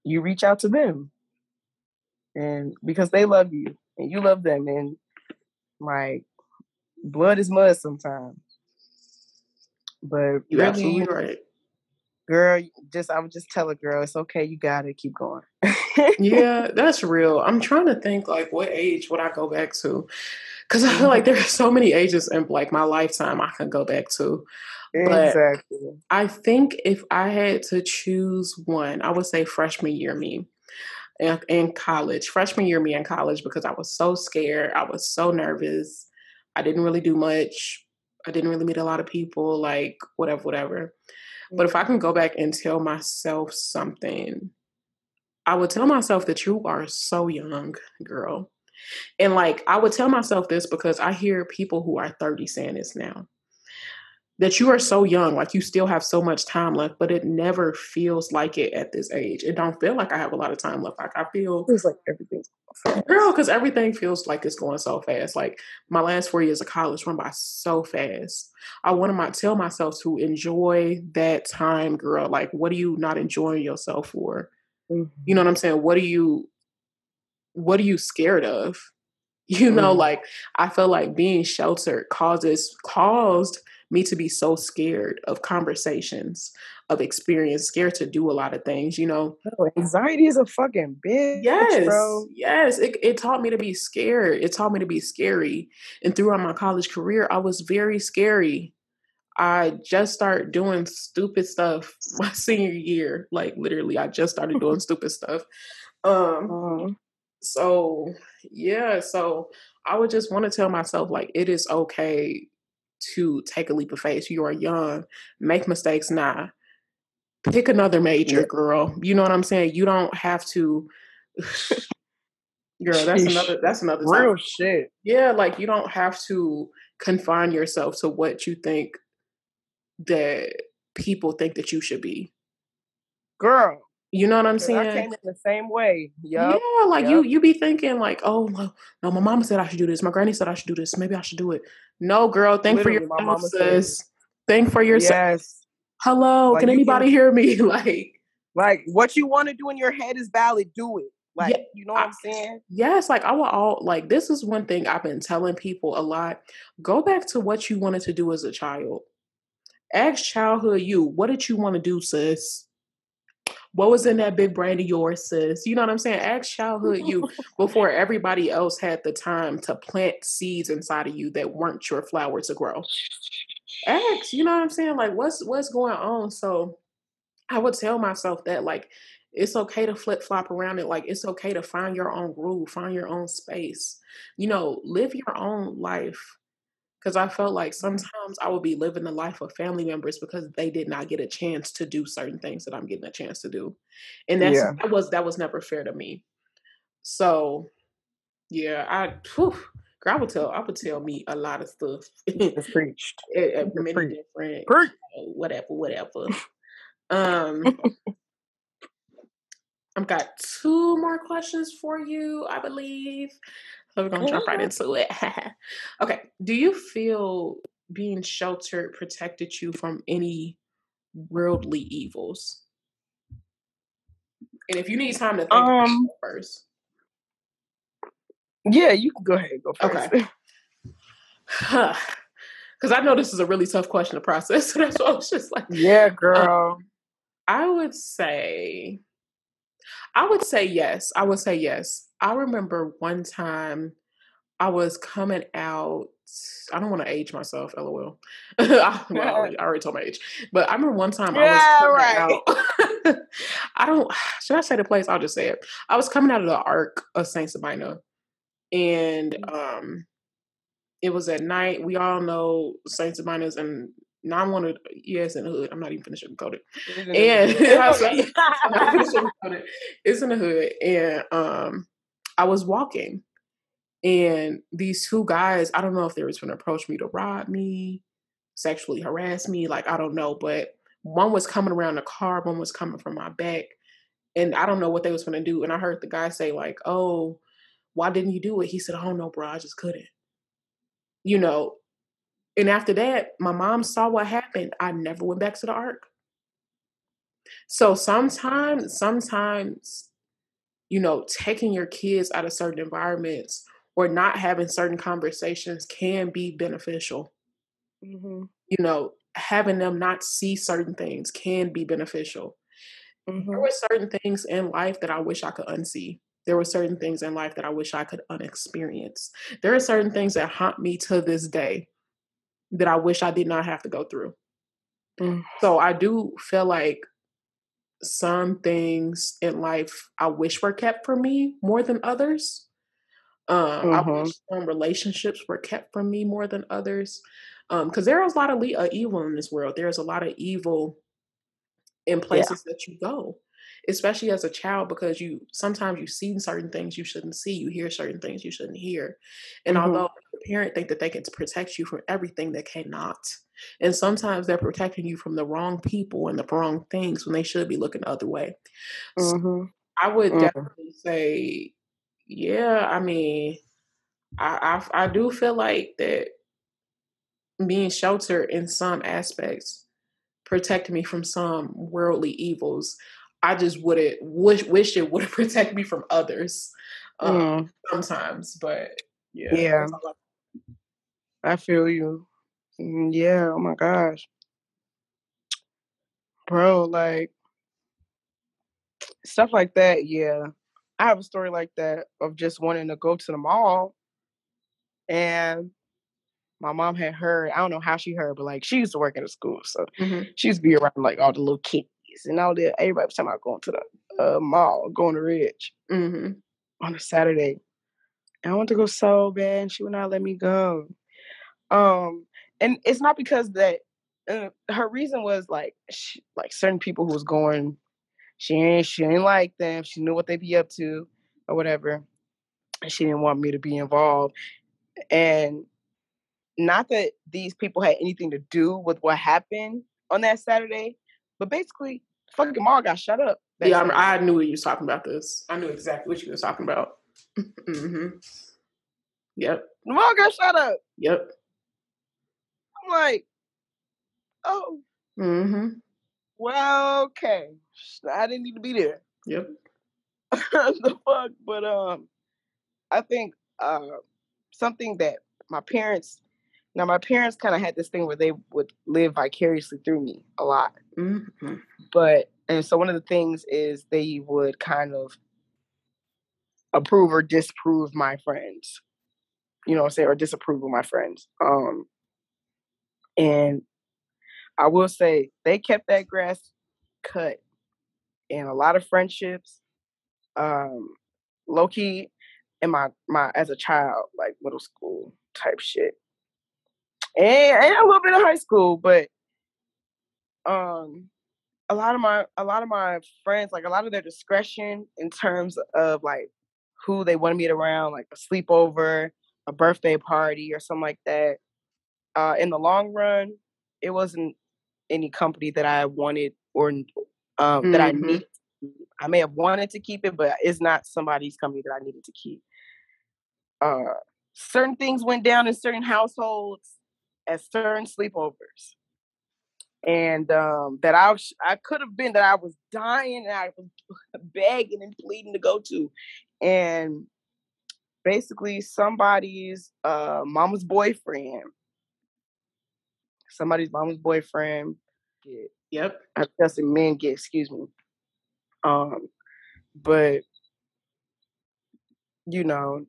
you reach out to them, and because they love you and you love them, and like blood is mud sometimes. But You're really, absolutely right. Girl, just I would just tell a girl, it's okay, you gotta keep going. yeah, that's real. I'm trying to think like what age would I go back to? Because I feel like mm-hmm. there are so many ages in like my lifetime I can go back to. But exactly. I think if I had to choose one, I would say freshman year me in, in college. Freshman year me in college because I was so scared. I was so nervous. I didn't really do much. I didn't really meet a lot of people, like whatever, whatever. But if I can go mm-hmm. back and tell myself something, I would tell myself that you are so young, girl. And like, I would tell myself this because I hear people who are 30 saying this now that you are so young, like you still have so much time left, but it never feels like it at this age. It don't feel like I have a lot of time left. Like I feel it's like everything's girl, because everything feels like it's going so fast. Like my last four years of college went by so fast. I want to tell myself to enjoy that time, girl. Like, what are you not enjoying yourself for? Mm-hmm. You know what I'm saying? What are you? What are you scared of? You know, mm-hmm. like I feel like being sheltered causes caused me to be so scared of conversations, of experience, scared to do a lot of things, you know. Oh, anxiety is a fucking bitch. Yes, bro. yes. It, it taught me to be scared. It taught me to be scary. And throughout my college career, I was very scary. I just started doing stupid stuff my senior year. Like literally, I just started doing stupid stuff. Um, uh-huh. so yeah, so I would just want to tell myself like it is okay to take a leap of faith. You are young, make mistakes now. Pick another major, girl. You know what I'm saying? You don't have to Girl, that's another that's another real time. shit. Yeah, like you don't have to confine yourself to what you think that people think that you should be. Girl, you know what I'm saying? I came in the same way. Yep. Yeah, like yep. you you be thinking like, oh no, my mama said I should do this. My granny said I should do this. Maybe I should do it. No, girl, think Literally, for yourself, sis. Think for yourself. Yes. Hello, like can anybody can, hear me? like, like what you want to do in your head is valid. Do it. Like, yeah, you know what I, am saying? Yes, like I will all like this is one thing I've been telling people a lot. Go back to what you wanted to do as a child. Ask childhood you, what did you want to do, sis? What was in that big brain of yours, sis? You know what I'm saying? Ask childhood you before everybody else had the time to plant seeds inside of you that weren't your flower to grow. Ask, you know what I'm saying? Like what's what's going on? So I would tell myself that like it's okay to flip flop around it. Like it's okay to find your own groove, find your own space. You know, live your own life because I felt like sometimes I would be living the life of family members because they did not get a chance to do certain things that I'm getting a chance to do, and that's yeah. that was that was never fair to me. So, yeah, I whew, I would tell I would tell me a lot of stuff. it's preached. At, at many preached. different Preach. whatever, whatever. um. I've got two more questions for you, I believe. So we're gonna jump right into it. okay. Do you feel being sheltered protected you from any worldly evils? And if you need time to think um, first. Yeah, you can go ahead. and Go first. Okay. because I know this is a really tough question to process. So that's why I was just like, yeah, girl. Um, I would say, I would say yes. I would say yes. I remember one time I was coming out. I don't want to age myself, lol. I, well, I, already, I, already, told my age, but I remember one time yeah, I was right. out. I don't. Should I say the place? I'll just say it. I was coming out of the Ark of Saint Sabina, and mm. um, it was at night. We all know Saint Sabina's and now I'm one of yes in the hood. I'm not even finishing code it. And it's in the hood. And um I was walking and these two guys, I don't know if they were to approach me to rob me, sexually harass me, like I don't know, but one was coming around the car, one was coming from my back. And I don't know what they was gonna do. And I heard the guy say, like, oh, why didn't you do it? He said, Oh no, bro, I just couldn't you know, and after that, my mom saw what happened. I never went back to the Ark. So sometimes, sometimes, you know, taking your kids out of certain environments or not having certain conversations can be beneficial. Mm-hmm. You know, having them not see certain things can be beneficial. Mm-hmm. There were certain things in life that I wish I could unsee. There were certain things in life that I wish I could unexperience. There are certain things that haunt me to this day that I wish I did not have to go through. Mm. So I do feel like some things in life I wish were kept from me more than others. Um, mm-hmm. I wish some relationships were kept from me more than others. Because um, there is a lot of le- uh, evil in this world. There's a lot of evil in places yeah. that you go especially as a child because you sometimes you see certain things you shouldn't see you hear certain things you shouldn't hear and mm-hmm. although parent think that they can protect you from everything they cannot and sometimes they're protecting you from the wrong people and the wrong things when they should be looking the other way mm-hmm. so i would mm-hmm. definitely say yeah i mean I, I i do feel like that being sheltered in some aspects protected me from some worldly evils I just wouldn't wish wish it would have protected me from others um, mm. sometimes. But yeah, yeah, I feel you. Mm, yeah. Oh my gosh, bro. Like stuff like that. Yeah, I have a story like that of just wanting to go to the mall, and my mom had heard. I don't know how she heard, but like she used to work at a school, so mm-hmm. she used to be around like all the little kids and all that. Everybody was talking about going to the uh, mall, going to Ridge mm-hmm. on a Saturday. And I want to go so bad, and she would not let me go. Um, and it's not because that uh, her reason was like she, like certain people who was going, she ain't she ain't like them. She knew what they be up to or whatever, and she didn't want me to be involved. And not that these people had anything to do with what happened on that Saturday, but basically, fucking mall got shut up. Yeah, I, I, knew you was talking about this. I knew exactly what you was talking about. mm-hmm. Yep. The got shut up. Yep. Like, oh. Mm-hmm. Well, okay. I didn't need to be there. Yep. the fuck, but um, I think uh, something that my parents now, my parents kind of had this thing where they would live vicariously through me a lot. Mm-hmm. But, and so one of the things is they would kind of approve or disprove my friends, you know, say, or disapprove of my friends. Um, and I will say they kept that grass cut and a lot of friendships. Um, low key in my my as a child, like middle school type shit and, and a little bit of high school, but um a lot of my a lot of my friends, like a lot of their discretion in terms of like who they wanted me around, like a sleepover, a birthday party, or something like that. Uh, in the long run, it wasn't any company that I wanted or um, mm-hmm. that I mm-hmm. need. I may have wanted to keep it, but it's not somebody's company that I needed to keep. Uh, certain things went down in certain households at certain sleepovers and um, that I I could have been that I was dying and I was begging and pleading to go to, and basically somebody's uh, mama's boyfriend somebody's mama's boyfriend get. Yep. I trusted men get, excuse me. Um, but you know,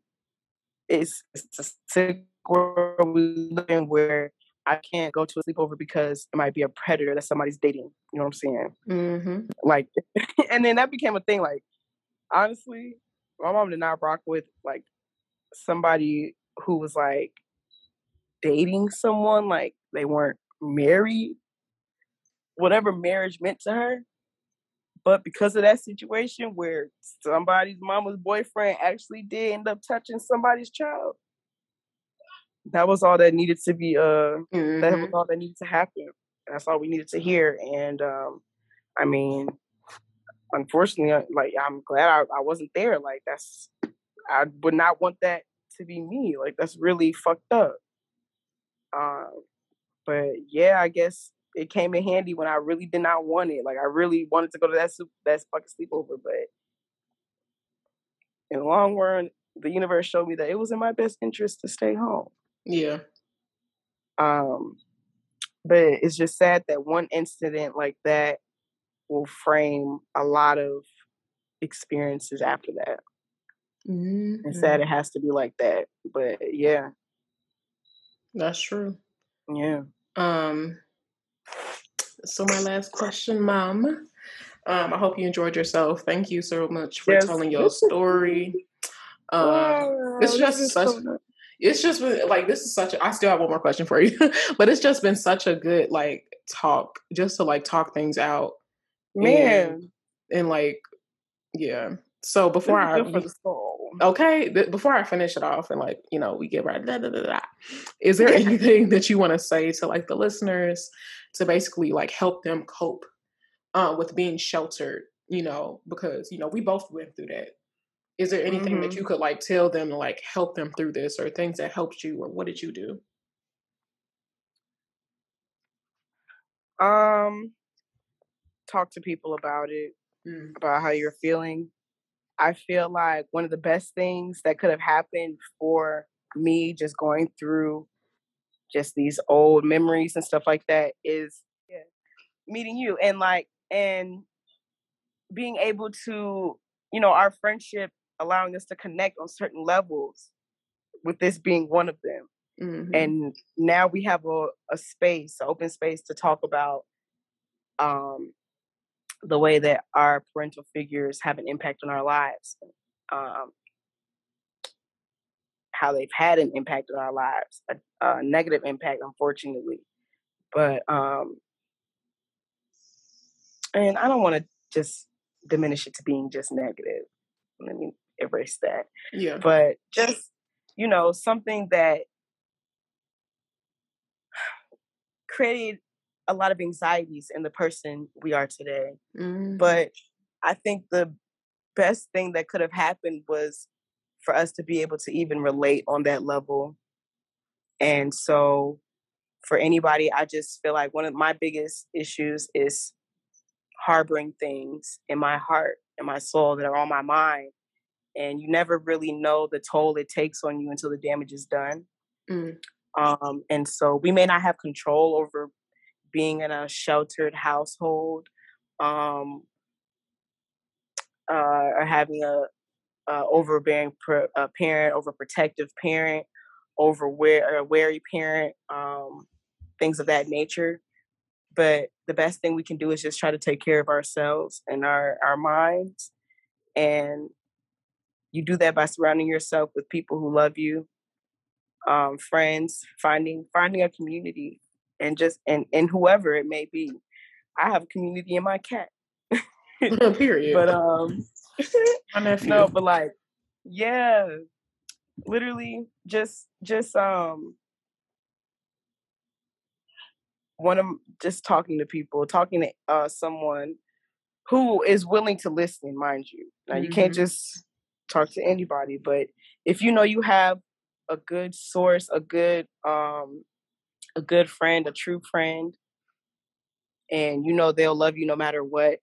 it's, it's a sick world we live in where I can't go to a sleepover because it might be a predator that somebody's dating. You know what I'm saying? Mm-hmm. Like, and then that became a thing. Like, honestly, my mom did not rock with like somebody who was like dating someone, like they weren't married, whatever marriage meant to her. But because of that situation where somebody's mama's boyfriend actually did end up touching somebody's child, that was all that needed to be uh mm-hmm. that was mm-hmm. all that needed to happen. That's all we needed to hear. And um I mean, unfortunately, uh, like I'm glad I, I wasn't there. Like that's I would not want that to be me. Like that's really fucked up. Um, but yeah, I guess it came in handy when I really did not want it. Like I really wanted to go to that that fucking sleepover, but in the long run, the universe showed me that it was in my best interest to stay home. Yeah. Um, but it's just sad that one incident like that will frame a lot of experiences after that. Mm-hmm. It's sad it has to be like that, but yeah, that's true. Yeah. Um. So my last question, Mom. Um, I hope you enjoyed yourself. Thank you so much for yes. telling your story. Um, wow, it's just such. So it's just been like this is such. A, I still have one more question for you, but it's just been such a good like talk, just to like talk things out, man, and, and like yeah. So before I okay, th- before I finish it off and like you know we get right, da, da, da, is there anything that you want to say to like the listeners to basically like help them cope uh, with being sheltered? You know, because you know we both went through that. Is there anything mm-hmm. that you could like tell them to like help them through this, or things that helped you, or what did you do? Um, talk to people about it, mm. about how you're feeling I feel like one of the best things that could have happened for me just going through just these old memories and stuff like that is yeah, meeting you and like and being able to you know our friendship allowing us to connect on certain levels with this being one of them mm-hmm. and now we have a, a space an open space to talk about um the way that our parental figures have an impact on our lives, um, how they've had an impact on our lives, a, a negative impact, unfortunately. But um, and I don't want to just diminish it to being just negative. Let me erase that. Yeah. But just you know something that created a lot of anxieties in the person we are today. Mm-hmm. But I think the best thing that could have happened was for us to be able to even relate on that level. And so for anybody, I just feel like one of my biggest issues is harboring things in my heart and my soul that are on my mind. And you never really know the toll it takes on you until the damage is done. Mm. Um, and so we may not have control over being in a sheltered household um, uh, or having a, a overbearing pr- a parent, overprotective parent, over a wary parent, um, things of that nature. But the best thing we can do is just try to take care of ourselves and our our minds, and you do that by surrounding yourself with people who love you, um, friends, finding finding a community and just and and whoever it may be. I have a community in my cat. Period. But um no, but like yeah, literally just just um one of just talking to people, talking to uh someone who is willing to listen, mind you. Now mm-hmm. you can't mm-hmm. just talk to anybody, but if you know you have a good source, a good um a good friend, a true friend, and you know they'll love you no matter what,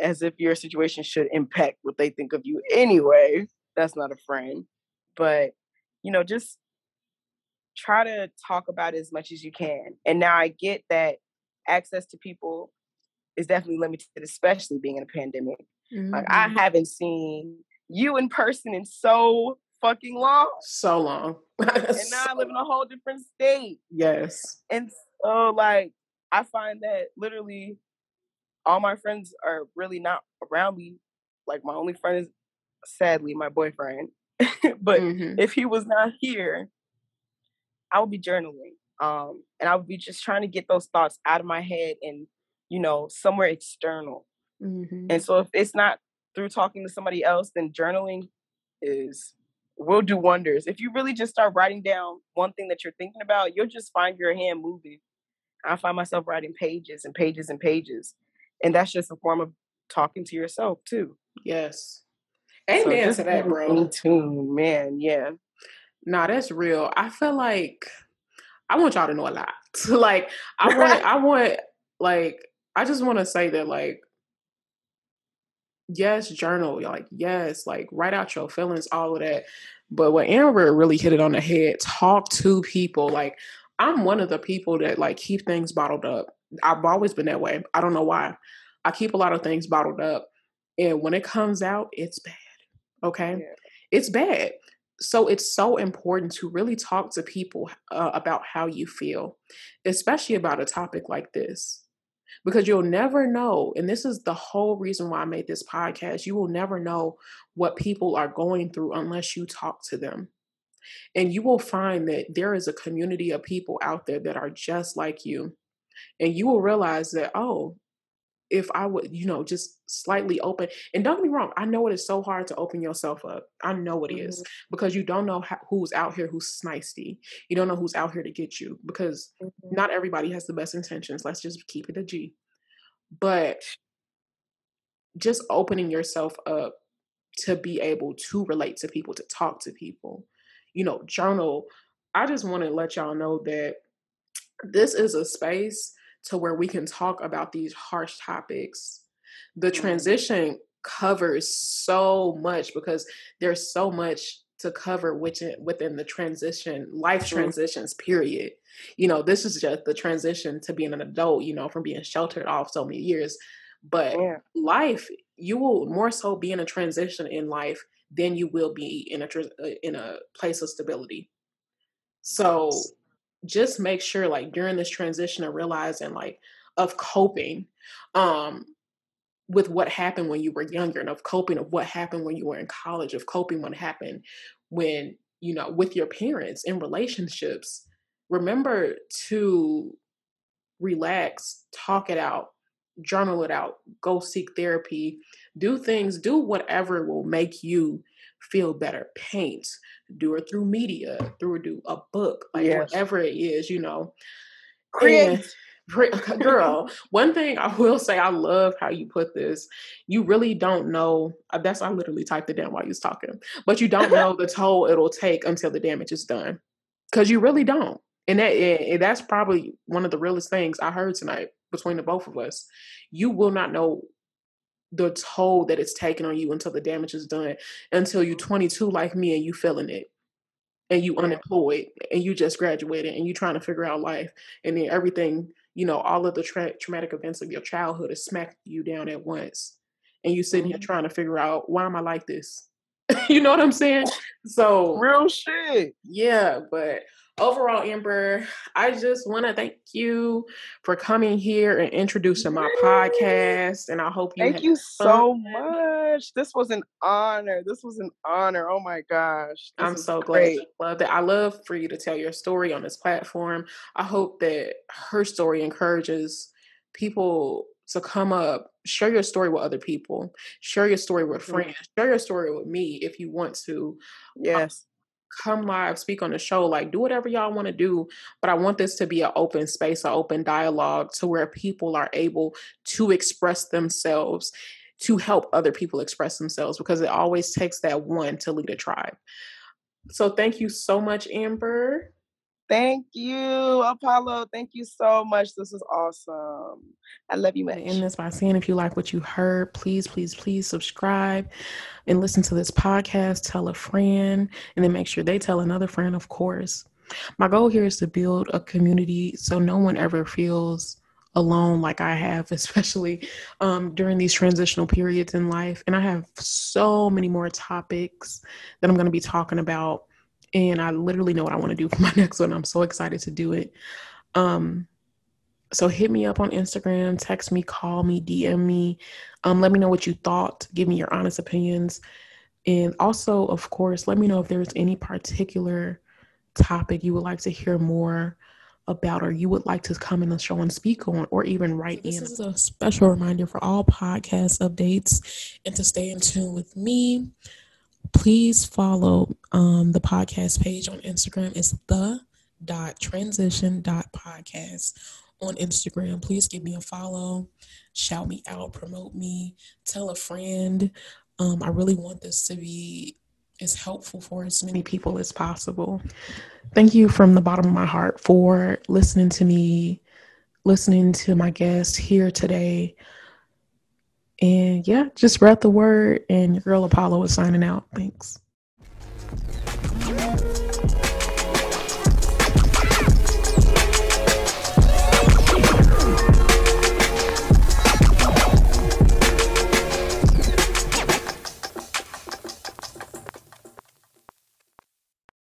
as if your situation should impact what they think of you anyway. That's not a friend. But, you know, just try to talk about it as much as you can. And now I get that access to people is definitely limited, especially being in a pandemic. Mm-hmm. Like I mm-hmm. haven't seen you in person in so fucking long. So long. and now I live in a whole different state. Yes. And so like I find that literally all my friends are really not around me. Like my only friend is sadly my boyfriend. but mm-hmm. if he was not here, I would be journaling. Um, and I would be just trying to get those thoughts out of my head and, you know, somewhere external. Mm-hmm. And so if it's not through talking to somebody else, then journaling is will do wonders. If you really just start writing down one thing that you're thinking about, you'll just find your hand moving. I find myself writing pages and pages and pages. And that's just a form of talking to yourself too. Yes. Amen so to that, bro. Tune, man. Yeah. Nah, that's real. I feel like I want y'all to know a lot. like I want I want like I just want to say that like yes, journal, like yes, like write out your feelings, all of that. But what Amber really hit it on the head, talk to people. Like I'm one of the people that like keep things bottled up. I've always been that way. I don't know why. I keep a lot of things bottled up. And when it comes out, it's bad. Okay. Yeah. It's bad. So it's so important to really talk to people uh, about how you feel, especially about a topic like this. Because you'll never know, and this is the whole reason why I made this podcast. You will never know what people are going through unless you talk to them. And you will find that there is a community of people out there that are just like you. And you will realize that, oh, if I would, you know, just slightly open. And don't get me wrong, I know it is so hard to open yourself up. I know it mm-hmm. is because you don't know how, who's out here who's snisty. You don't know who's out here to get you because mm-hmm. not everybody has the best intentions. Let's just keep it a G. But just opening yourself up to be able to relate to people, to talk to people, you know, journal. I just want to let y'all know that this is a space to where we can talk about these harsh topics. The mm-hmm. transition covers so much because there's so much to cover within within the transition life transitions period you know this is just the transition to being an adult you know from being sheltered off so many years but yeah. life you will more so be in a transition in life than you will be in a uh, in a place of stability so just make sure like during this transition of realizing like of coping um with what happened when you were younger and of coping of what happened when you were in college of coping what happened when you know with your parents in relationships. Remember to relax talk it out journal it out go seek therapy do things do whatever will make you feel better paint do it through media through do a book like yes. whatever it is you know create girl one thing i will say i love how you put this you really don't know uh, that's i literally typed it down while you was talking but you don't know the toll it'll take until the damage is done because you really don't and that and that's probably one of the realest things i heard tonight between the both of us you will not know the toll that it's taken on you until the damage is done until you're 22 like me and you feeling it and you unemployed and you just graduated and you trying to figure out life and then everything you know all of the tra- traumatic events of your childhood has smacked you down at once and you sitting mm-hmm. here trying to figure out why am i like this? You know what i'm saying? So real shit. Yeah but overall, Amber, I just want to thank you for coming here and introducing my podcast. And I hope you thank you so much. This was an honor. This was an honor. Oh my gosh, this I'm so great. glad. Love that. I love for you to tell your story on this platform. I hope that her story encourages people to come up, share your story with other people, share your story with mm-hmm. friends, share your story with me if you want to. Yes come live, speak on the show, like do whatever y'all want to do. But I want this to be an open space, an open dialogue to where people are able to express themselves, to help other people express themselves, because it always takes that one to lead a tribe. So thank you so much, Amber. Thank you, Apollo. Thank you so much. This is awesome. I love you much. End this by saying if you like what you heard, please, please, please subscribe and listen to this podcast. Tell a friend, and then make sure they tell another friend, of course. my goal here is to build a community so no one ever feels alone like I have, especially um, during these transitional periods in life. And I have so many more topics that I'm going to be talking about. And I literally know what I want to do for my next one. I'm so excited to do it. Um, so hit me up on Instagram, text me, call me, DM me. Um, let me know what you thought. Give me your honest opinions. And also, of course, let me know if there's any particular topic you would like to hear more about or you would like to come in the show and speak on or even write this in. This is a special reminder for all podcast updates and to stay in tune with me. Please follow um, the podcast page on Instagram. It's the dot transition dot podcast on Instagram. Please give me a follow, shout me out, promote me, tell a friend. Um, I really want this to be as helpful for as many people as possible. Thank you from the bottom of my heart for listening to me, listening to my guest here today. And yeah, just spread the word. And your girl Apollo is signing out. Thanks.